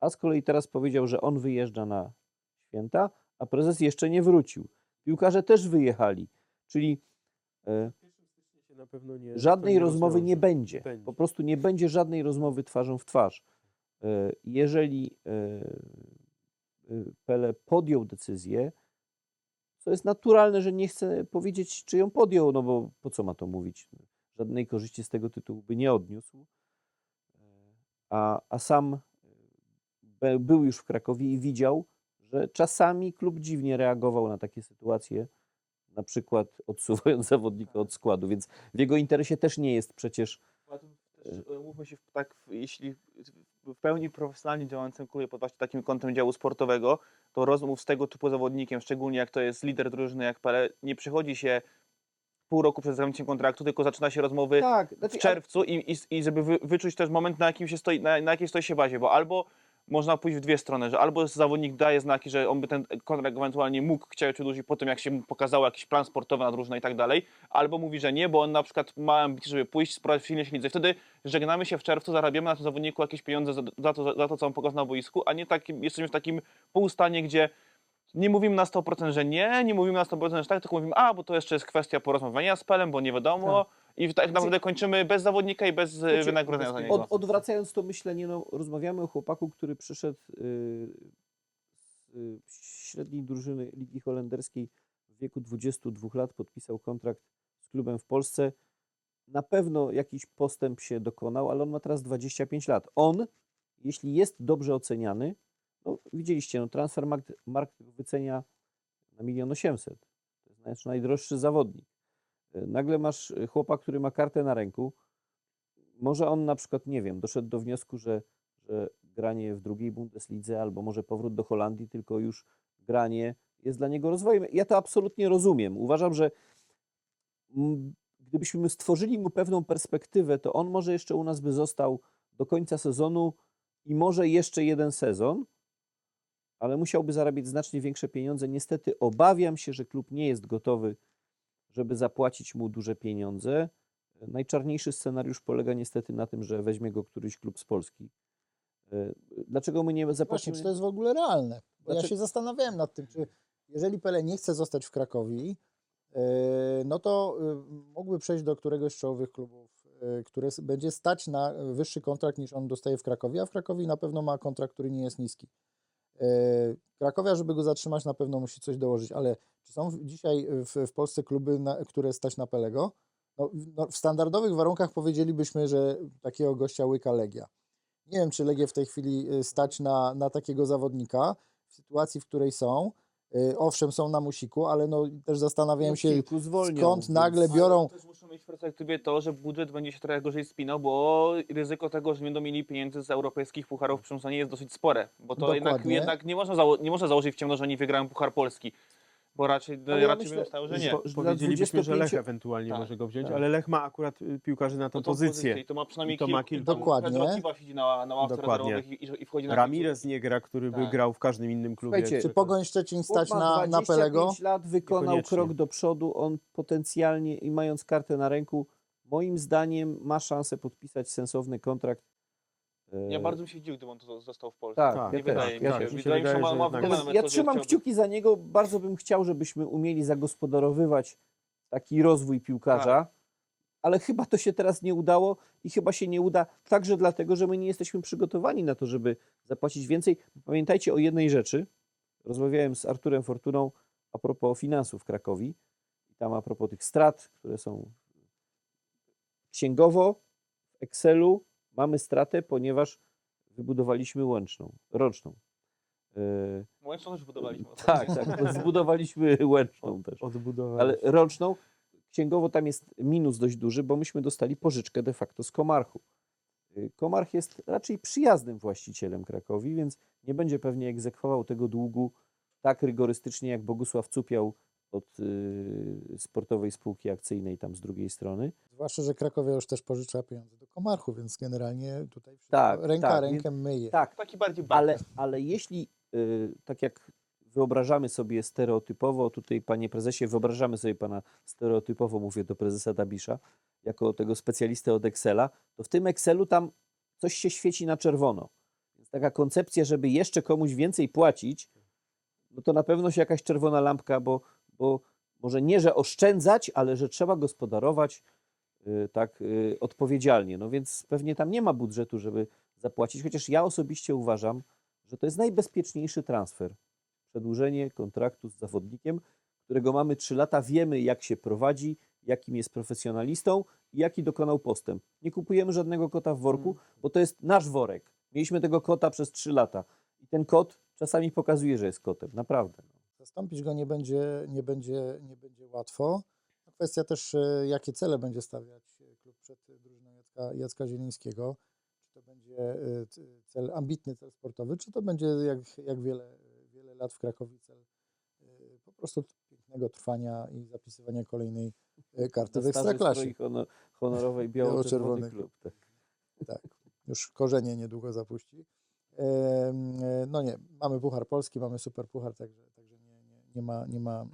A z kolei teraz powiedział, że on wyjeżdża na święta, a prezes jeszcze nie wrócił. Piłkarze też wyjechali, czyli e, nie- żadnej to nie rozmowy nie będzie. Będzie. Po prostu nie będzie żadnej rozmowy twarzą w twarz. E, Jeżeli e, Pele podjął decyzję, co jest naturalne, że nie chce powiedzieć, czy ją podjął, no bo po co ma to mówić? Żadnej korzyści z tego tytułu by nie odniósł. A, a sam był już w Krakowie i widział, że czasami klub dziwnie reagował na takie sytuacje, na przykład odsuwając zawodnika od składu, więc w jego interesie też nie jest przecież e, Mówmy się, tak, jeśli w pełni profesjonalnie działającym klubie pod właśnie takim kątem działu sportowego, to rozmów z tego typu zawodnikiem, szczególnie jak to jest lider drużyny jak Pele, nie przychodzi się pół roku przed zakończeniem kontraktu, tylko zaczyna się rozmowy Tak, znaczy, w czerwcu i, i, i żeby wy, wyczuć też moment, na, jakim się stoi, na, na jakiej stoi się bazie, bo albo można pójść w dwie strony, że albo zawodnik daje znaki, że on by ten kontrakt ewentualnie mógł chciał przedłużyć po tym, jak się mu pokazało jakiś plan sportowy na drużynę i tak dalej, albo mówi, że nie, bo on na przykład ma ambicje, żeby pójść, spróbować silnie się lidze. Wtedy żegnamy się w czerwcu, zarabiamy na tym zawodniku jakieś pieniądze za, to, za to, co on pokazał na boisku, a nie takim, jesteśmy w takim półstanie, gdzie nie mówimy na 100%, że nie, nie mówimy na 100%, że tak, tylko mówimy, a, bo to jeszcze jest kwestia porozmawiania z Pelem, bo nie wiadomo. I tak naprawdę kończymy bez zawodnika i bez e, Znaczy, wynagrodzenia za niego. Od, odwracając to myślenie, no, rozmawiamy o chłopaku, który przyszedł y, z y, średniej drużyny Ligi Holenderskiej w wieku 22 lat, podpisał kontrakt z klubem w Polsce. Na pewno jakiś postęp się dokonał, ale on ma teraz 25 lat. On, jeśli jest dobrze oceniany, no, widzieliście, no, Transfermarkt markt wycenia na milion osiemset. To jest nasz najdroższy zawodnik. Nagle masz y, chłopa, który ma kartę na ręku, może on na przykład, nie wiem, doszedł do wniosku, że, że granie w drugiej Bundeslidze albo może powrót do Holandii, tylko już granie jest dla niego rozwojem. Ja to absolutnie rozumiem. Uważam, że gdybyśmy stworzyli mu pewną perspektywę, to on może jeszcze u nas by został do końca sezonu i może jeszcze jeden sezon, ale musiałby zarabiać znacznie większe pieniądze. Niestety obawiam się, że klub nie jest gotowy, żeby zapłacić mu duże pieniądze. Najczarniejszy scenariusz polega niestety na tym, że weźmie go któryś klub z Polski. E, Dlaczego my nie Właśnie, zapłacimy? czy to jest w ogóle realne? Bo ja Znaczy- się zastanawiałem nad tym, czy jeżeli Pele nie chce zostać w Krakowie, no to yy, mógłby przejść do któregoś z czołowych klubów, yy, które będzie stać na wyższy kontrakt niż on dostaje w Krakowie, a w Krakowie na pewno ma kontrakt, który nie jest niski. Krakowia, żeby go zatrzymać, na pewno musi coś dołożyć, ale czy są dzisiaj w, w Polsce kluby, na, które stać na Pelego? No, w- no, w standardowych warunkach powiedzielibyśmy, że takiego gościa łyka Legia. Nie wiem, czy Legię w tej chwili y, stać na, na takiego zawodnika w sytuacji, w której są. y, owszem, są na musiku, ale no też zastanawiałem No, się, zwolnią, skąd nagle biorą... Też muszą mieć w perspektywie to, że budżet będzie się trochę gorzej spinał, bo ryzyko tego, że nie będą mieli pieniędzy z europejskich pucharów w jest dosyć spore. Bo to jednak, Dokładnie. jednak nie, można zało- nie można założyć w ciemno, że oni wygrają Puchar Polski. Bo raczej, Ale ja raczej myślę, bym stało, że nie. po- Po, że dla powiedzielibyśmy, że Lech 25 ewentualnie Tak, może go wziąć, tak. ale Lech ma akurat y, piłkarzy na tą No tą pozycję. I to ma przynajmniej I to kilku. ma kilku. Dokładnie. Pedro Silva siedzi na, na ławce rezerwowych i, i wchodzi na Ramirez nie gra, który by Tak. grał w każdym innym klubie. Słuchajcie, Czy Pogoń Szczecin stać na, na 25 Pelego? lat, wykonał krok do przodu, on potencjalnie i mając kartę na ręku, moim zdaniem ma szansę podpisać sensowny kontrakt. E, Ja bardzo bym się dziwił, gdyby on to został w Polsce. Tak, Tak, ja nie też, wydaje mi ja się. też. Mi się Wydaje mi się, że wydaje, ma, ma Ja trzymam chciałby- kciuki za niego, bardzo bym chciał, żebyśmy umieli zagospodarowywać taki rozwój piłkarza, ale chyba to się teraz nie udało i chyba się nie uda także dlatego, że my nie jesteśmy przygotowani na to, żeby zapłacić więcej. Pamiętajcie o jednej rzeczy. Rozmawiałem z Arturem Fortuną a propos finansów w Krakowi. I tam a propos tych strat, które są księgowo w Excelu mamy stratę, ponieważ wybudowaliśmy łączną, roczną. Yy, Łączną też budowaliśmy. tak, tak, zbudowaliśmy łączną też. Odbudować. Ale roczną, księgowo tam jest minus dość duży, bo myśmy dostali pożyczkę de facto z Komarchu. Y, Komarch jest raczej przyjaznym właścicielem Krakowi, więc nie będzie pewnie egzekwował tego długu tak rygorystycznie jak Bogusław Cupiał od y, sportowej spółki akcyjnej tam z drugiej strony. Zwłaszcza, że Krakowia już też pożycza pieniądze do Komarchu, więc generalnie tutaj Tak, ręka tak, rękę myje. Tak, Taki bardziej ale, ale jeśli y, tak jak wyobrażamy sobie stereotypowo, tutaj panie prezesie, wyobrażamy sobie pana stereotypowo, mówię do prezesa Dabisza, jako tego specjalistę od Excela, to w tym Excelu tam coś się świeci na czerwono. Więc taka koncepcja, żeby jeszcze komuś więcej płacić, no to na pewno się jakaś czerwona lampka, bo, bo może nie, że oszczędzać, ale że trzeba gospodarować y, tak y, odpowiedzialnie. No więc pewnie tam nie ma budżetu, żeby zapłacić, chociaż ja osobiście uważam, że to jest najbezpieczniejszy transfer. Przedłużenie kontraktu z zawodnikiem, którego mamy 3 lata, wiemy jak się prowadzi, jakim jest profesjonalistą i jaki dokonał postęp. Nie kupujemy żadnego kota w worku, bo to jest nasz worek. Mieliśmy tego kota przez 3 lata i ten kot czasami pokazuje, że jest kotem, naprawdę. Zastąpić go nie będzie, nie będzie, nie będzie łatwo. No, Kwestia też, e, jakie cele będzie stawiać e, klub przed drużyną Jacka, Jacka Zielińskiego. Czy to będzie e, cel, ambitny cel sportowy, czy to będzie jak, jak wiele, wiele lat w Krakowie cel po prostu pięknego trwania i zapisywania kolejnej karty w Ekstraklasie. stroi hono- honorowej biało-czerwony klub. Tak. Tak, już korzenie niedługo zapuści. No nie, mamy Puchar Polski, mamy Super Puchar, także nie, ma, nie, ma,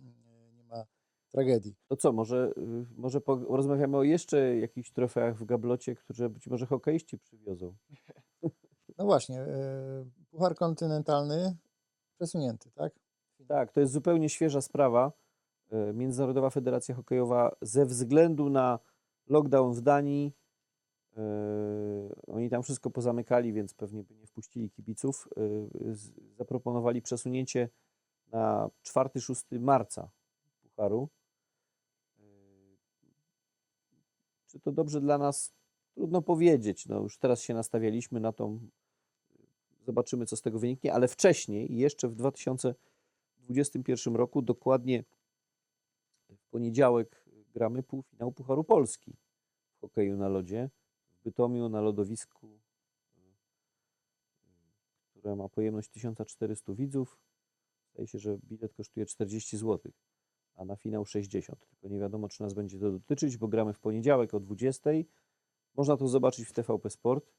nie ma tragedii. To co, może, y, może porozmawiamy o jeszcze jakichś trofeach w gablocie, które być może hokeiści przywiozą. No właśnie, e, Puchar Kontynentalny przesunięty, tak? Tak, to jest zupełnie świeża sprawa. E, Międzynarodowa Federacja Hokejowa ze względu na lockdown w Danii, e, oni tam wszystko pozamykali, więc pewnie by nie wpuścili kibiców, zaproponowali przesunięcie na 4-6 marca Pucharu. E, Czy to dobrze dla nas? Trudno powiedzieć. No, już teraz się nastawialiśmy na tą. Zobaczymy, co z tego wyniknie, ale wcześniej, jeszcze w 2021 roku, dokładnie w poniedziałek gramy półfinał Pucharu Polski w hokeju na lodzie w Bytomiu na lodowisku, y, które ma pojemność 1400 widzów. Zdaje się, że bilet kosztuje 40 zł, a na finał 60. Tylko nie wiadomo, czy nas będzie to dotyczyć, bo gramy w poniedziałek o 20. Można to zobaczyć w TVP Sport.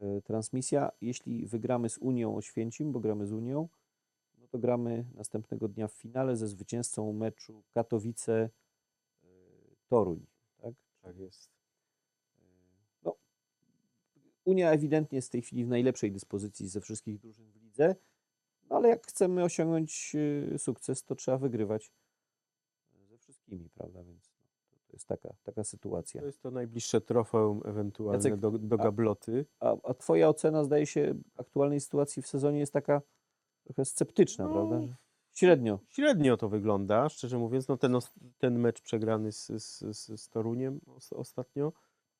E, Transmisja. Jeśli wygramy z Unią Oświęcim, bo gramy z Unią, no to gramy następnego dnia w finale ze zwycięzcą meczu Katowice-Toruń. Tak? Tak jest. No, Unia ewidentnie jest w tej chwili w najlepszej dyspozycji ze wszystkich drużyn w lidze, no ale jak chcemy osiągnąć y, sukces, to trzeba wygrywać ze wszystkimi, prawda? Więc no, to, jest taka, taka sytuacja. To jest to najbliższe trofeum ewentualne Jacek, do, do a- gabloty. A, a Twoja ocena, zdaje się, aktualnej sytuacji w sezonie jest taka trochę sceptyczna, No, prawda? Że średnio. Średnio to wygląda, szczerze mówiąc. No ten, ten mecz przegrany z, z, z, z Toruniem os- ostatnio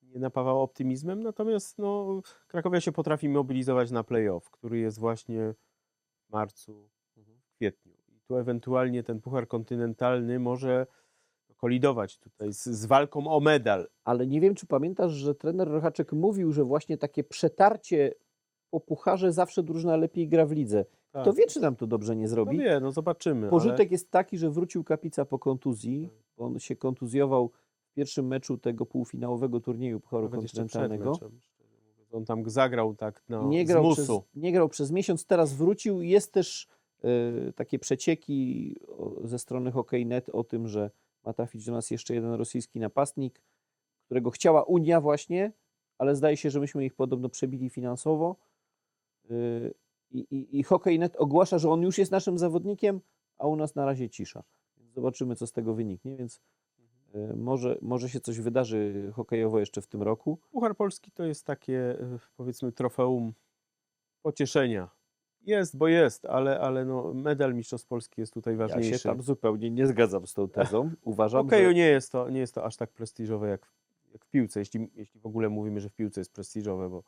nie napawał optymizmem, natomiast no, Krakowia się potrafi mobilizować na playoff, który jest właśnie marcu, w kwietniu. I tu ewentualnie ten puchar kontynentalny może kolidować tutaj z, z walką o medal. Ale nie wiem, czy pamiętasz, że trener Rochaczek mówił, że właśnie takie przetarcie po pucharze zawsze drużyna lepiej gra w lidze. Tak. Kto wie, czy nam to dobrze nie No zrobi? wie, no zobaczymy. Pożytek jest taki, że wrócił Kapica po kontuzji. On się kontuzjował w pierwszym meczu tego półfinałowego turnieju Pucharu ale przed Kontynentalnego. On tam zagrał tak no, nie, grał przez, nie grał przez miesiąc, teraz wrócił. Jest też e, takie przecieki ze strony Hockey.net o tym, że ma trafić do nas jeszcze jeden rosyjski napastnik, którego chciała Unia właśnie, ale zdaje się, że myśmy ich podobno przebili finansowo. Y, I, i, i Hockey.net ogłasza, że on już jest naszym zawodnikiem, a u nas na razie cisza. Zobaczymy, co z tego wyniknie, więc y, może, może się coś wydarzy hokejowo jeszcze w tym roku. Puchar Polski to jest takie, e, powiedzmy, trofeum pocieszenia. Jest, bo jest, ale, ale no, medal Mistrzostw Polski jest tutaj ważniejszy. Ja się tam zupełnie nie zgadzam z tą tezą. Uważam, Okej, że nie, jest to, nie jest to aż tak prestiżowe jak, w- jak w piłce, jeśli, jeśli w ogóle mówimy, że w piłce jest prestiżowe, bo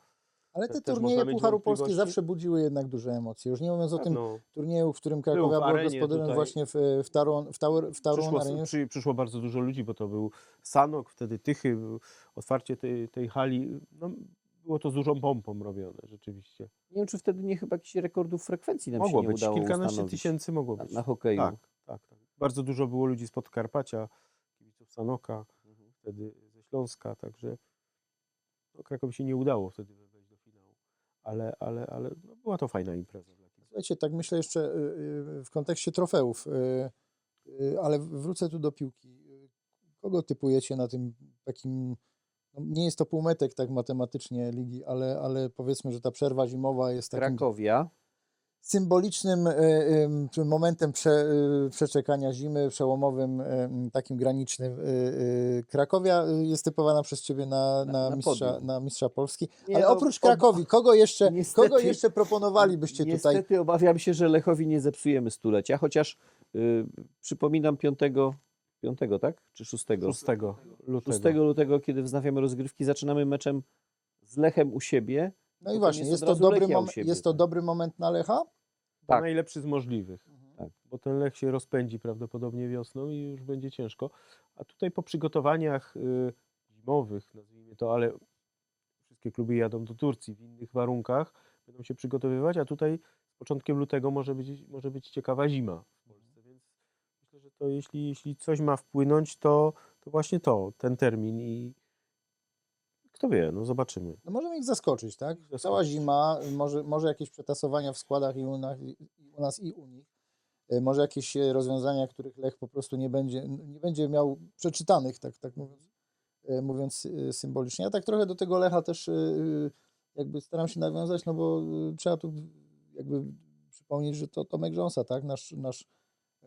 Ale Te- te turnieje Pucharu Polski zawsze budziły jednak duże emocje. Już nie mówiąc o tym no, turnieju, w którym Był Krakowia w była gospodarzem tutaj. właśnie w, w Taron, w Taur, w Taurun przyszło, Arenie. przy, przyszło bardzo dużo ludzi, bo to był Sanok, wtedy Tychy, był- otwarcie tej, tej hali, no, było to z dużą pompą robione rzeczywiście. nie wiem, czy wtedy nie chyba jakichś rekordów frekwencji nam Mogło się nie być, udało kilkanaście ustanowić tysięcy mogło na, być. na hokeju. Tak, tak, tak. Bardzo dużo było ludzi z Podkarpacia, kibiców Sanoka, Mhm. wtedy ze Śląska, także no, Krakowi się nie udało wtedy ale, ale, ale no, była to fajna impreza. Słuchajcie, tak myślę jeszcze y, y, w kontekście trofeów, y, ale wrócę tu do piłki. Kogo typujecie na tym takim, no nie jest to półmetek tak matematycznie ligi, ale, ale powiedzmy, że ta przerwa zimowa jest takim Krakowia. Symbolicznym y, momentem prze, y, przeczekania zimy, przełomowym, y, takim granicznym. Krakowia jest typowana przez Ciebie na, Na- na, na mistrza, na mistrza Polski. Nie, ale no, oprócz ob- Krakowi, kogo jeszcze, Niestety- kogo jeszcze proponowalibyście tutaj? Niestety obawiam się, że Lechowi nie zepsujemy stulecia, chociaż y, przypominam 5, 5, tak? Czy 6? 6 lutego. 6 lutego, kiedy wznawiamy rozgrywki, zaczynamy meczem z Lechem u siebie. No i Potem właśnie, jest to, dobry moment, siebie, jest to tak. dobry moment na Lecha? Tak. Najlepszy z możliwych. Tak. Bo ten Lech się rozpędzi prawdopodobnie wiosną i już będzie ciężko. A tutaj po przygotowaniach y, zimowych, nazwijmy to, ale wszystkie kluby jadą do Turcji w innych warunkach, będą się przygotowywać, a tutaj z początkiem lutego może być, może być ciekawa zima w Polsce. Więc myślę, że to jeśli, jeśli coś ma wpłynąć, to, to właśnie to, ten termin i kto wie, no zobaczymy. No możemy ich zaskoczyć, tak? Zaskoczyć. Cała zima, może, może jakieś przetasowania w składach i u nas i, u nas i u nich. E, Może jakieś e, rozwiązania, których Lech po prostu nie będzie, nie będzie miał przeczytanych, tak, tak mówiąc, e, mówiąc symbolicznie. Ja tak trochę do tego Lecha też jakby staram się nawiązać, no bo trzeba tu jakby przypomnieć, że to Tomek Rząsa, tak? Nasz, nasz,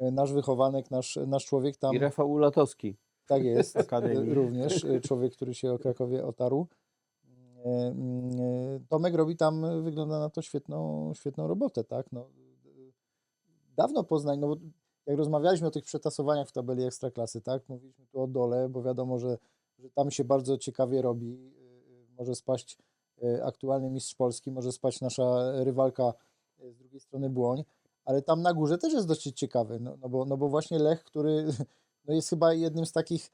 nasz wychowanek, nasz, nasz człowiek tam. I Rafał Ulatowski. Tak jest. Akademii. e, Również e, człowiek, który się o Krakowie otarł. E, Tomek robi tam, wygląda na to świetną, świetną robotę, tak? No, dawno Poznań, no bo jak rozmawialiśmy o tych przetasowaniach w tabeli Ekstraklasy, tak? Mówiliśmy tu o dole, bo wiadomo, że, że tam się bardzo ciekawie robi. Może spaść aktualny mistrz Polski, może spaść nasza rywalka z drugiej strony Błoń, ale tam na górze też jest dość ciekawy, no, no, bo, no bo właśnie Lech, który no jest chyba jednym z takich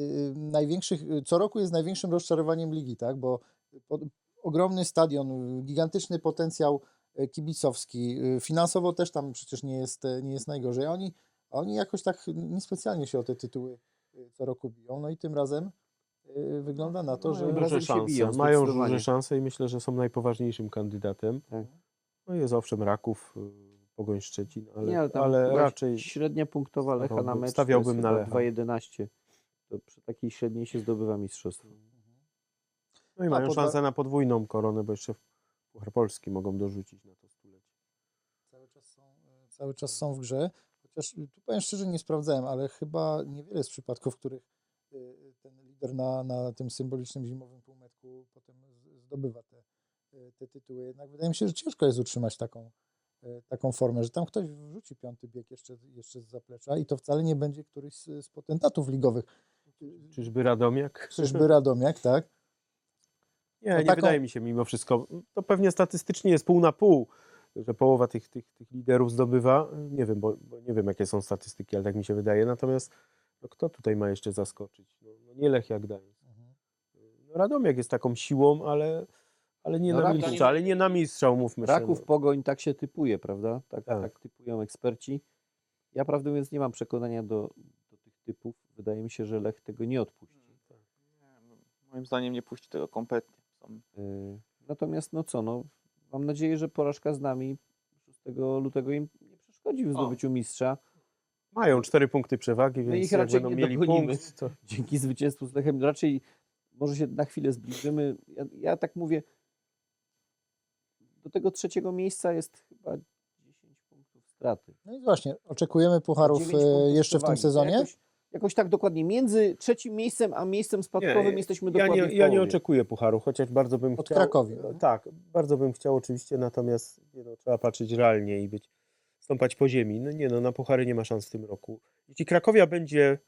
y, największych, y, co roku jest największym rozczarowaniem ligi, tak? Bo po, ogromny stadion, gigantyczny potencjał y, kibicowski, finansowo też tam przecież nie jest, nie jest najgorzej. A oni, oni jakoś tak niespecjalnie się o te tytuły co roku biją. No i tym razem wygląda na to, Mają że duże się szanse, biją, mają duże szanse i myślę, że są najpoważniejszym kandydatem. Tak. No jest owszem Raków, Pogoń Szczecin, ale, nie, ale, tam ale raczej średnia punktowa Lecha na stawiałbym- mecz stawiałbym to na Lecha. chyba 2,11. To przy takiej średniej się zdobywa mistrzostwo. no i A, mają podwa- szansę na podwójną koronę, bo jeszcze w Puchar Polski mogą dorzucić na to stulecie. cały czas są, e, cały czas są w grze. Chociaż y, tu powiem szczerze, nie sprawdzałem, ale chyba niewiele jest przypadków, w których y, ten lider na, na tym symbolicznym zimowym półmetku potem zdobywa te, te tytuły. Jednak wydaje mi się, że ciężko jest utrzymać taką, taką formę, że tam ktoś wrzuci piąty bieg jeszcze, jeszcze z zaplecza i to wcale nie będzie któryś z, z potentatów ligowych. Czyżby Radomiak? Czyżby Radomiak, tak? Nie, No nie taką- wydaje mi się mimo wszystko. To pewnie statystycznie jest pół na pół. że połowa tych, tych, tych liderów zdobywa. Nie wiem, bo, bo nie wiem, jakie są statystyki, ale tak mi się wydaje. Natomiast no, kto tutaj ma jeszcze zaskoczyć? No, no nie Lech jak Gdańsk. No, Radomiak jest taką siłą, ale, ale nie No, na mistrza, ale nie na mistrza, umówmy się. Raków, no. Pogoń, tak się typuje, prawda? Tak, Tak. tak. typują eksperci. Ja prawdę mówiąc nie mam przekonania do, do tych typów. Wydaje mi się, że Lech tego nie odpuści. Nie, no, Moim zdaniem nie puści tego kompletnie. Są Y, Natomiast no co, no, mam nadzieję, że porażka z nami 6 lutego im nie przeszkodzi w O. zdobyciu mistrza. Mają cztery punkty przewagi, My więc ich jak raczej będą nie mieli dogonimy. punkt, to Dzięki zwycięstwu z Lechem raczej może się na chwilę zbliżymy. Ja, ja tak mówię, do tego trzeciego miejsca jest chyba 10 punktów straty. No i właśnie, oczekujemy pucharów 9 e, jeszcze w tym sezonie. Jakoś, jakoś tak dokładnie. Między trzecim miejscem a miejscem spadkowym Nie, jesteśmy ja dokładnie nie, w ja nie oczekuję pucharu, chociaż bardzo bym Od chciał. Krakowi. e, Tak, bardzo bym chciał oczywiście, natomiast nie no, trzeba patrzeć realnie i być, stąpać po ziemi. No nie no, na puchary nie ma szans w tym roku. Jeśli Krakowia będzie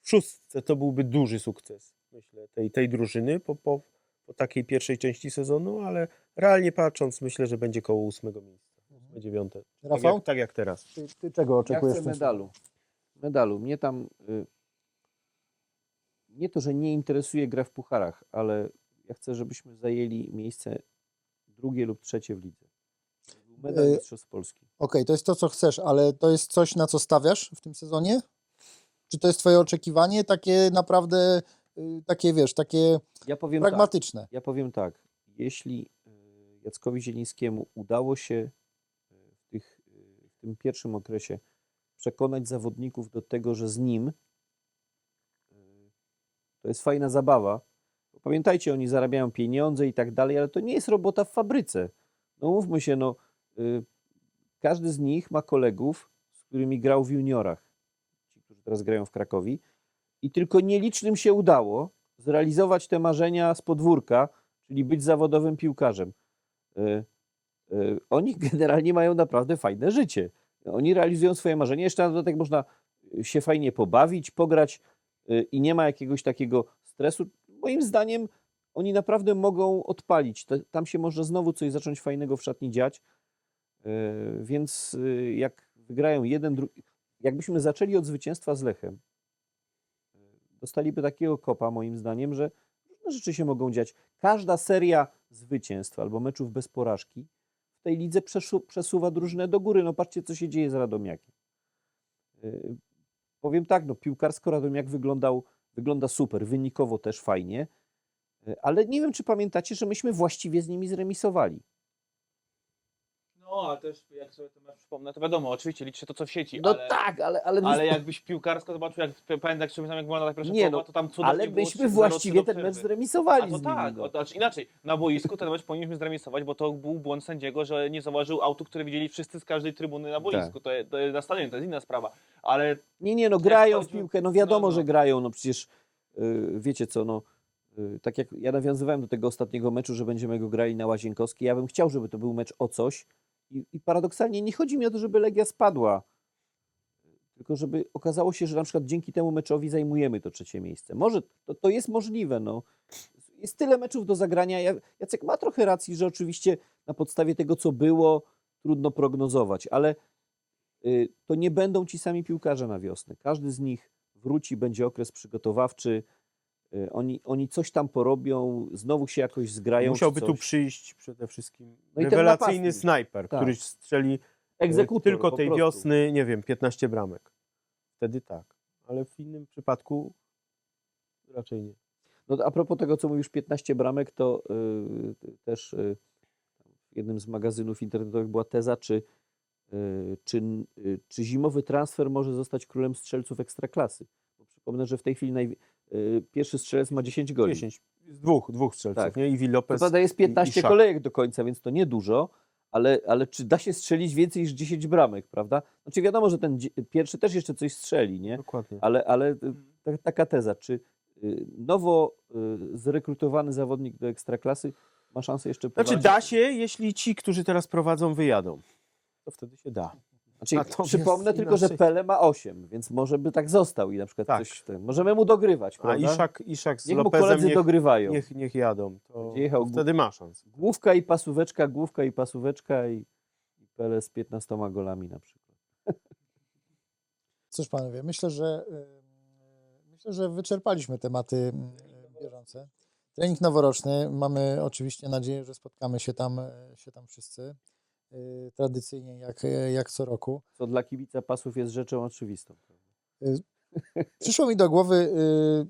w szóstce, to byłby duży sukces, myślę, tej, tej drużyny po, po, po takiej pierwszej części sezonu, ale realnie patrząc, myślę, że będzie koło ósmego miejsca, ósme, dziewiąte. Tak Mhm. Rafał, jak, tak jak teraz. ty, ty czego Ja oczekujesz chcę tym medalu. Medalu. Mnie tam y, nie to, że nie interesuje gra w pucharach, ale ja chcę, żebyśmy zajęli miejsce drugie lub trzecie w lidze. Medal Y, Mistrzostw Polski. Okej, to jest to, co chcesz, ale to jest coś, na co stawiasz w tym sezonie? Czy to jest twoje oczekiwanie takie naprawdę, takie wiesz, takie Ja tak. pragmatyczne? Ja powiem tak. Jeśli y, Jackowi Zielińskiemu udało się y, w, tych, y, w tym pierwszym okresie przekonać zawodników do tego, że z nim y, to jest fajna zabawa. Pamiętajcie, oni zarabiają pieniądze i tak dalej, ale to nie jest robota w fabryce. No mówmy się, no, y, każdy z nich ma kolegów, z którymi grał w juniorach. Ci, którzy teraz grają w Krakowi. I tylko nielicznym się udało zrealizować te marzenia z podwórka, czyli być zawodowym piłkarzem. Y, y, Oni generalnie mają naprawdę fajne życie. Oni realizują swoje marzenia. Jeszcze na dodatek można y, się fajnie pobawić, pograć i nie ma jakiegoś takiego stresu. Moim zdaniem oni naprawdę mogą odpalić. Tam się może znowu coś zacząć fajnego w szatni dziać. Więc jak wygrają jeden, drugi... Jakbyśmy zaczęli od zwycięstwa z Lechem, dostaliby takiego kopa, moim zdaniem, że różne rzeczy się mogą dziać. Każda seria zwycięstw albo meczów bez porażki w tej lidze przesu- przesuwa drużynę do góry. No patrzcie, co się dzieje z Radomiakiem. Yy, powiem tak, no piłkarsko Radomiak wyglądał, wygląda super, wynikowo też fajnie, yy, ale nie wiem, czy pamiętacie, że myśmy właściwie z nimi zremisowali. No, ale też jak sobie to przypomnę, to wiadomo, oczywiście liczy się to, co w sieci, No ale, tak, ale... Ale, ale jakbyś piłkarsko zobaczył, jak pamiętam, jak sobie jak wygląda ta pierwsza Nie, no, to tam cudownie ale 3-0 właściwie ten mecz zremisowali A to z nimi. tak, no. o, znaczy inaczej. Na boisku ten mecz powinniśmy zremisować, bo to był błąd sędziego, że nie zauważył autu, które widzieli wszyscy z każdej trybuny na boisku. Tak. To, je- to jest na stadionie, to jest inna sprawa. Ale Nie, nie, no grają w piłkę, no wiadomo, no, no. że grają, no przecież yy, wiecie co, no yy, tak jak ja nawiązywałem do tego ostatniego meczu, że będziemy go grali na Łazienkowskiej, ja bym chciał, żeby to był mecz o coś i, i paradoksalnie nie chodzi mi o to, żeby Legia spadła, tylko żeby okazało się, że na przykład dzięki temu meczowi zajmujemy to trzecie miejsce. Może to, to jest możliwe, no. Jest tyle meczów do zagrania. Ja- Jacek ma trochę racji, że oczywiście na podstawie tego, co było, trudno prognozować, ale y, to nie będą ci sami piłkarze na wiosnę. Każdy z nich wróci, będzie okres przygotowawczy. Y, Oni, oni coś tam porobią, znowu się jakoś zgrają. Musiałby tu przyjść przede wszystkim No rewelacyjny snajper, Tak. który strzeli e, Egzekutor tylko tej wiosny, nie wiem, 15 bramek. Wtedy tak. Ale w innym przypadku raczej nie. No, a propos tego, co mówisz, 15 bramek, to y, też y, w jednym z magazynów internetowych była teza, czy, y, czy, y, czy zimowy transfer może zostać królem strzelców ekstraklasy. Bo przypomnę, że w tej chwili naj, y, pierwszy strzelec ma 10 goli. 10. Z dwóch, dwóch strzelców, Tak. nie? I To Lopez. prawda jest i- i 15 Szak. kolejek do końca, więc to niedużo, ale, ale czy da się strzelić więcej niż 10 bramek, prawda? Znaczy wiadomo, że ten pierwszy też jeszcze coś strzeli, nie? Dokładnie. Ale, ale y, ta, taka teza, czy y, nowo y, zrekrutowany zawodnik do ekstraklasy ma szansę jeszcze Znaczy powalczyć? da się, jeśli ci, którzy teraz prowadzą, wyjadą. To wtedy się da. Znaczy, Natomiast przypomnę tylko, że inaczej- Pele ma 8, więc może by tak został i na przykład Tak. coś ten, możemy mu dogrywać, A prawda? Iszak, Iszak z Niech Lopezem koledzy niech, dogrywają. niech, niech jadą. To, jechał wtedy ma szansę. Główka i pasóweczka, główka i pasóweczka i, i Pele z 15 golami na przykład. Cóż panowie, myślę, że myślę, że wyczerpaliśmy tematy bieżące. Trening noworoczny. Mamy oczywiście nadzieję, że spotkamy się tam, y, się tam wszyscy. Y, Tradycyjnie jak, y, jak co roku. Co dla kibica pasów jest rzeczą oczywistą. Przyszło mi do głowy, y,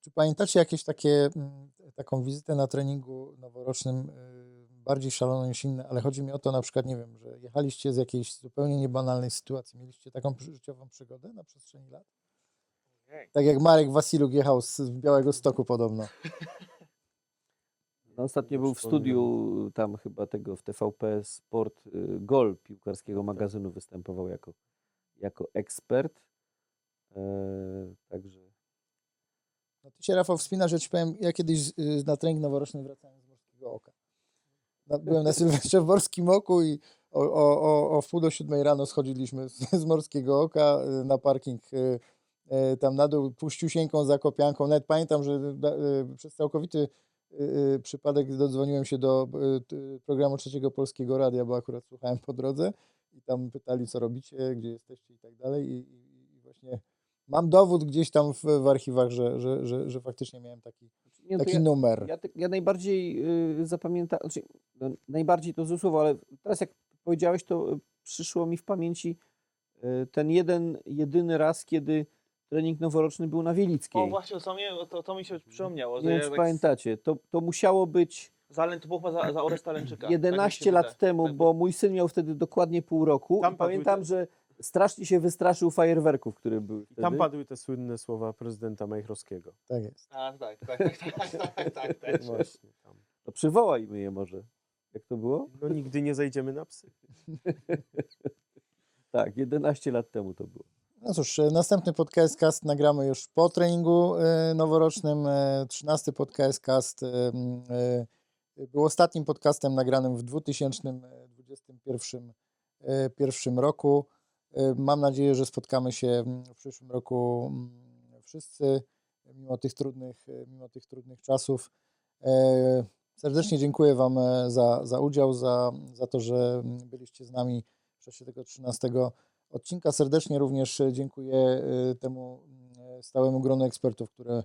czy pamiętacie jakieś takie, mm, taką wizytę na treningu noworocznym, y, bardziej szaloną niż inne, ale chodzi mi o to na przykład, nie wiem, że jechaliście z jakiejś zupełnie niebanalnej sytuacji, mieliście taką życiową przygodę na przestrzeni lat? Tak jak Marek Wasiluk jechał z Białego Stoku podobno. No, ostatnio był w studiu tam chyba tego w TVP Sport y, Gol piłkarskiego magazynu występował jako, jako ekspert. E, także No ty się, Rafał, wspina, że ci powiem, ja kiedyś y, na trening noworoczny wracałem z Morskiego Oka. Byłem na Sylwestrze w Morskim Oku i o, o, o, o wpół do siódmej rano schodziliśmy z, z Morskiego Oka y, na parking y, y, tam na dół, puściusieńką zakopianką. Nawet pamiętam, że y, przez całkowity y, y, przypadek dodzwoniłem się do y, programu Trzeciego Polskiego Radia, bo akurat słuchałem po drodze i tam pytali, co robicie, gdzie jesteście i tak dalej. I, właśnie mam dowód gdzieś tam w, w archiwach, że, że, że, że faktycznie miałem taki, nie, no taki ja, numer. ja, ja najbardziej y, zapamiętałem, znaczy, no, najbardziej to złe ale teraz jak powiedziałeś, to y, przyszło mi w pamięci y, ten jeden, jedyny raz, kiedy trening noworoczny był na Wielickiej. O właśnie, to, mnie, to, to mi się przypomniało. nie wiem, ja czy tak pamiętacie, to, to musiało być Zalę, to było chyba za, za Oresta Lęczyka. tak mi 11 się lat wydaje. temu, Tak, bo mój syn miał wtedy dokładnie pół roku Tam i pamiętam, te- że strasznie się wystraszył fajerwerków, które były I wtedy. tam padły te słynne słowa prezydenta Majchrowskiego. Tak jest. A, tak, tak, tak, tak, tak, tak, tak, też. Właśnie tam. To przywołajmy je może. Jak to było? No nigdy nie zejdziemy na psy. Tak, 11 lat temu to było. No cóż, e, następny podcast cast nagramy już po treningu e, noworocznym. e, 13 podcast cast e, e, był ostatnim podcastem nagranym w 2021 e, pierwszym roku. Mam nadzieję, że spotkamy się w przyszłym roku wszyscy, mimo tych trudnych, mimo tych trudnych czasów. Serdecznie dziękuję Wam za, za udział, za, za to, że byliście z nami w czasie tego 13 odcinka. Serdecznie również e, dziękuję e, temu mm, stałemu gronu ekspertów, które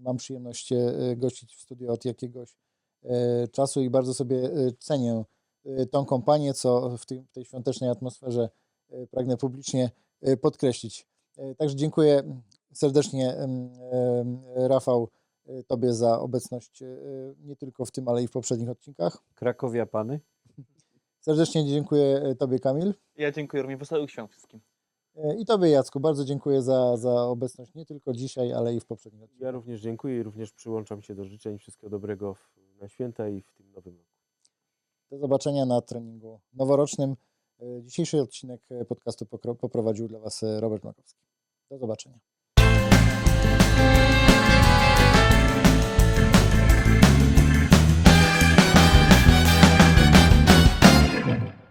mam przyjemność e, gościć w studio od jakiegoś e, czasu i bardzo sobie e, cenię e, tą kompanię, co w tej, w tej świątecznej atmosferze e, pragnę publicznie e, podkreślić. E, Także dziękuję serdecznie Rafał e, Tobie za obecność e, nie tylko w tym, ale i w poprzednich odcinkach. Krakowia Pany. Serdecznie dziękuję e, Tobie Kamil. Ja dziękuję również. Wesołych świąt wszystkim. E, I Tobie Jacku, bardzo dziękuję za, za obecność nie tylko dzisiaj, ale i w poprzednich odcinkach. Ja również dziękuję i również przyłączam się do życzeń wszystkiego dobrego w, na święta i w tym nowym roku. Do zobaczenia na treningu noworocznym. E, Dzisiejszy odcinek podcastu poprowadził dla Was Robert Makowski. Do zobaczenia. Network.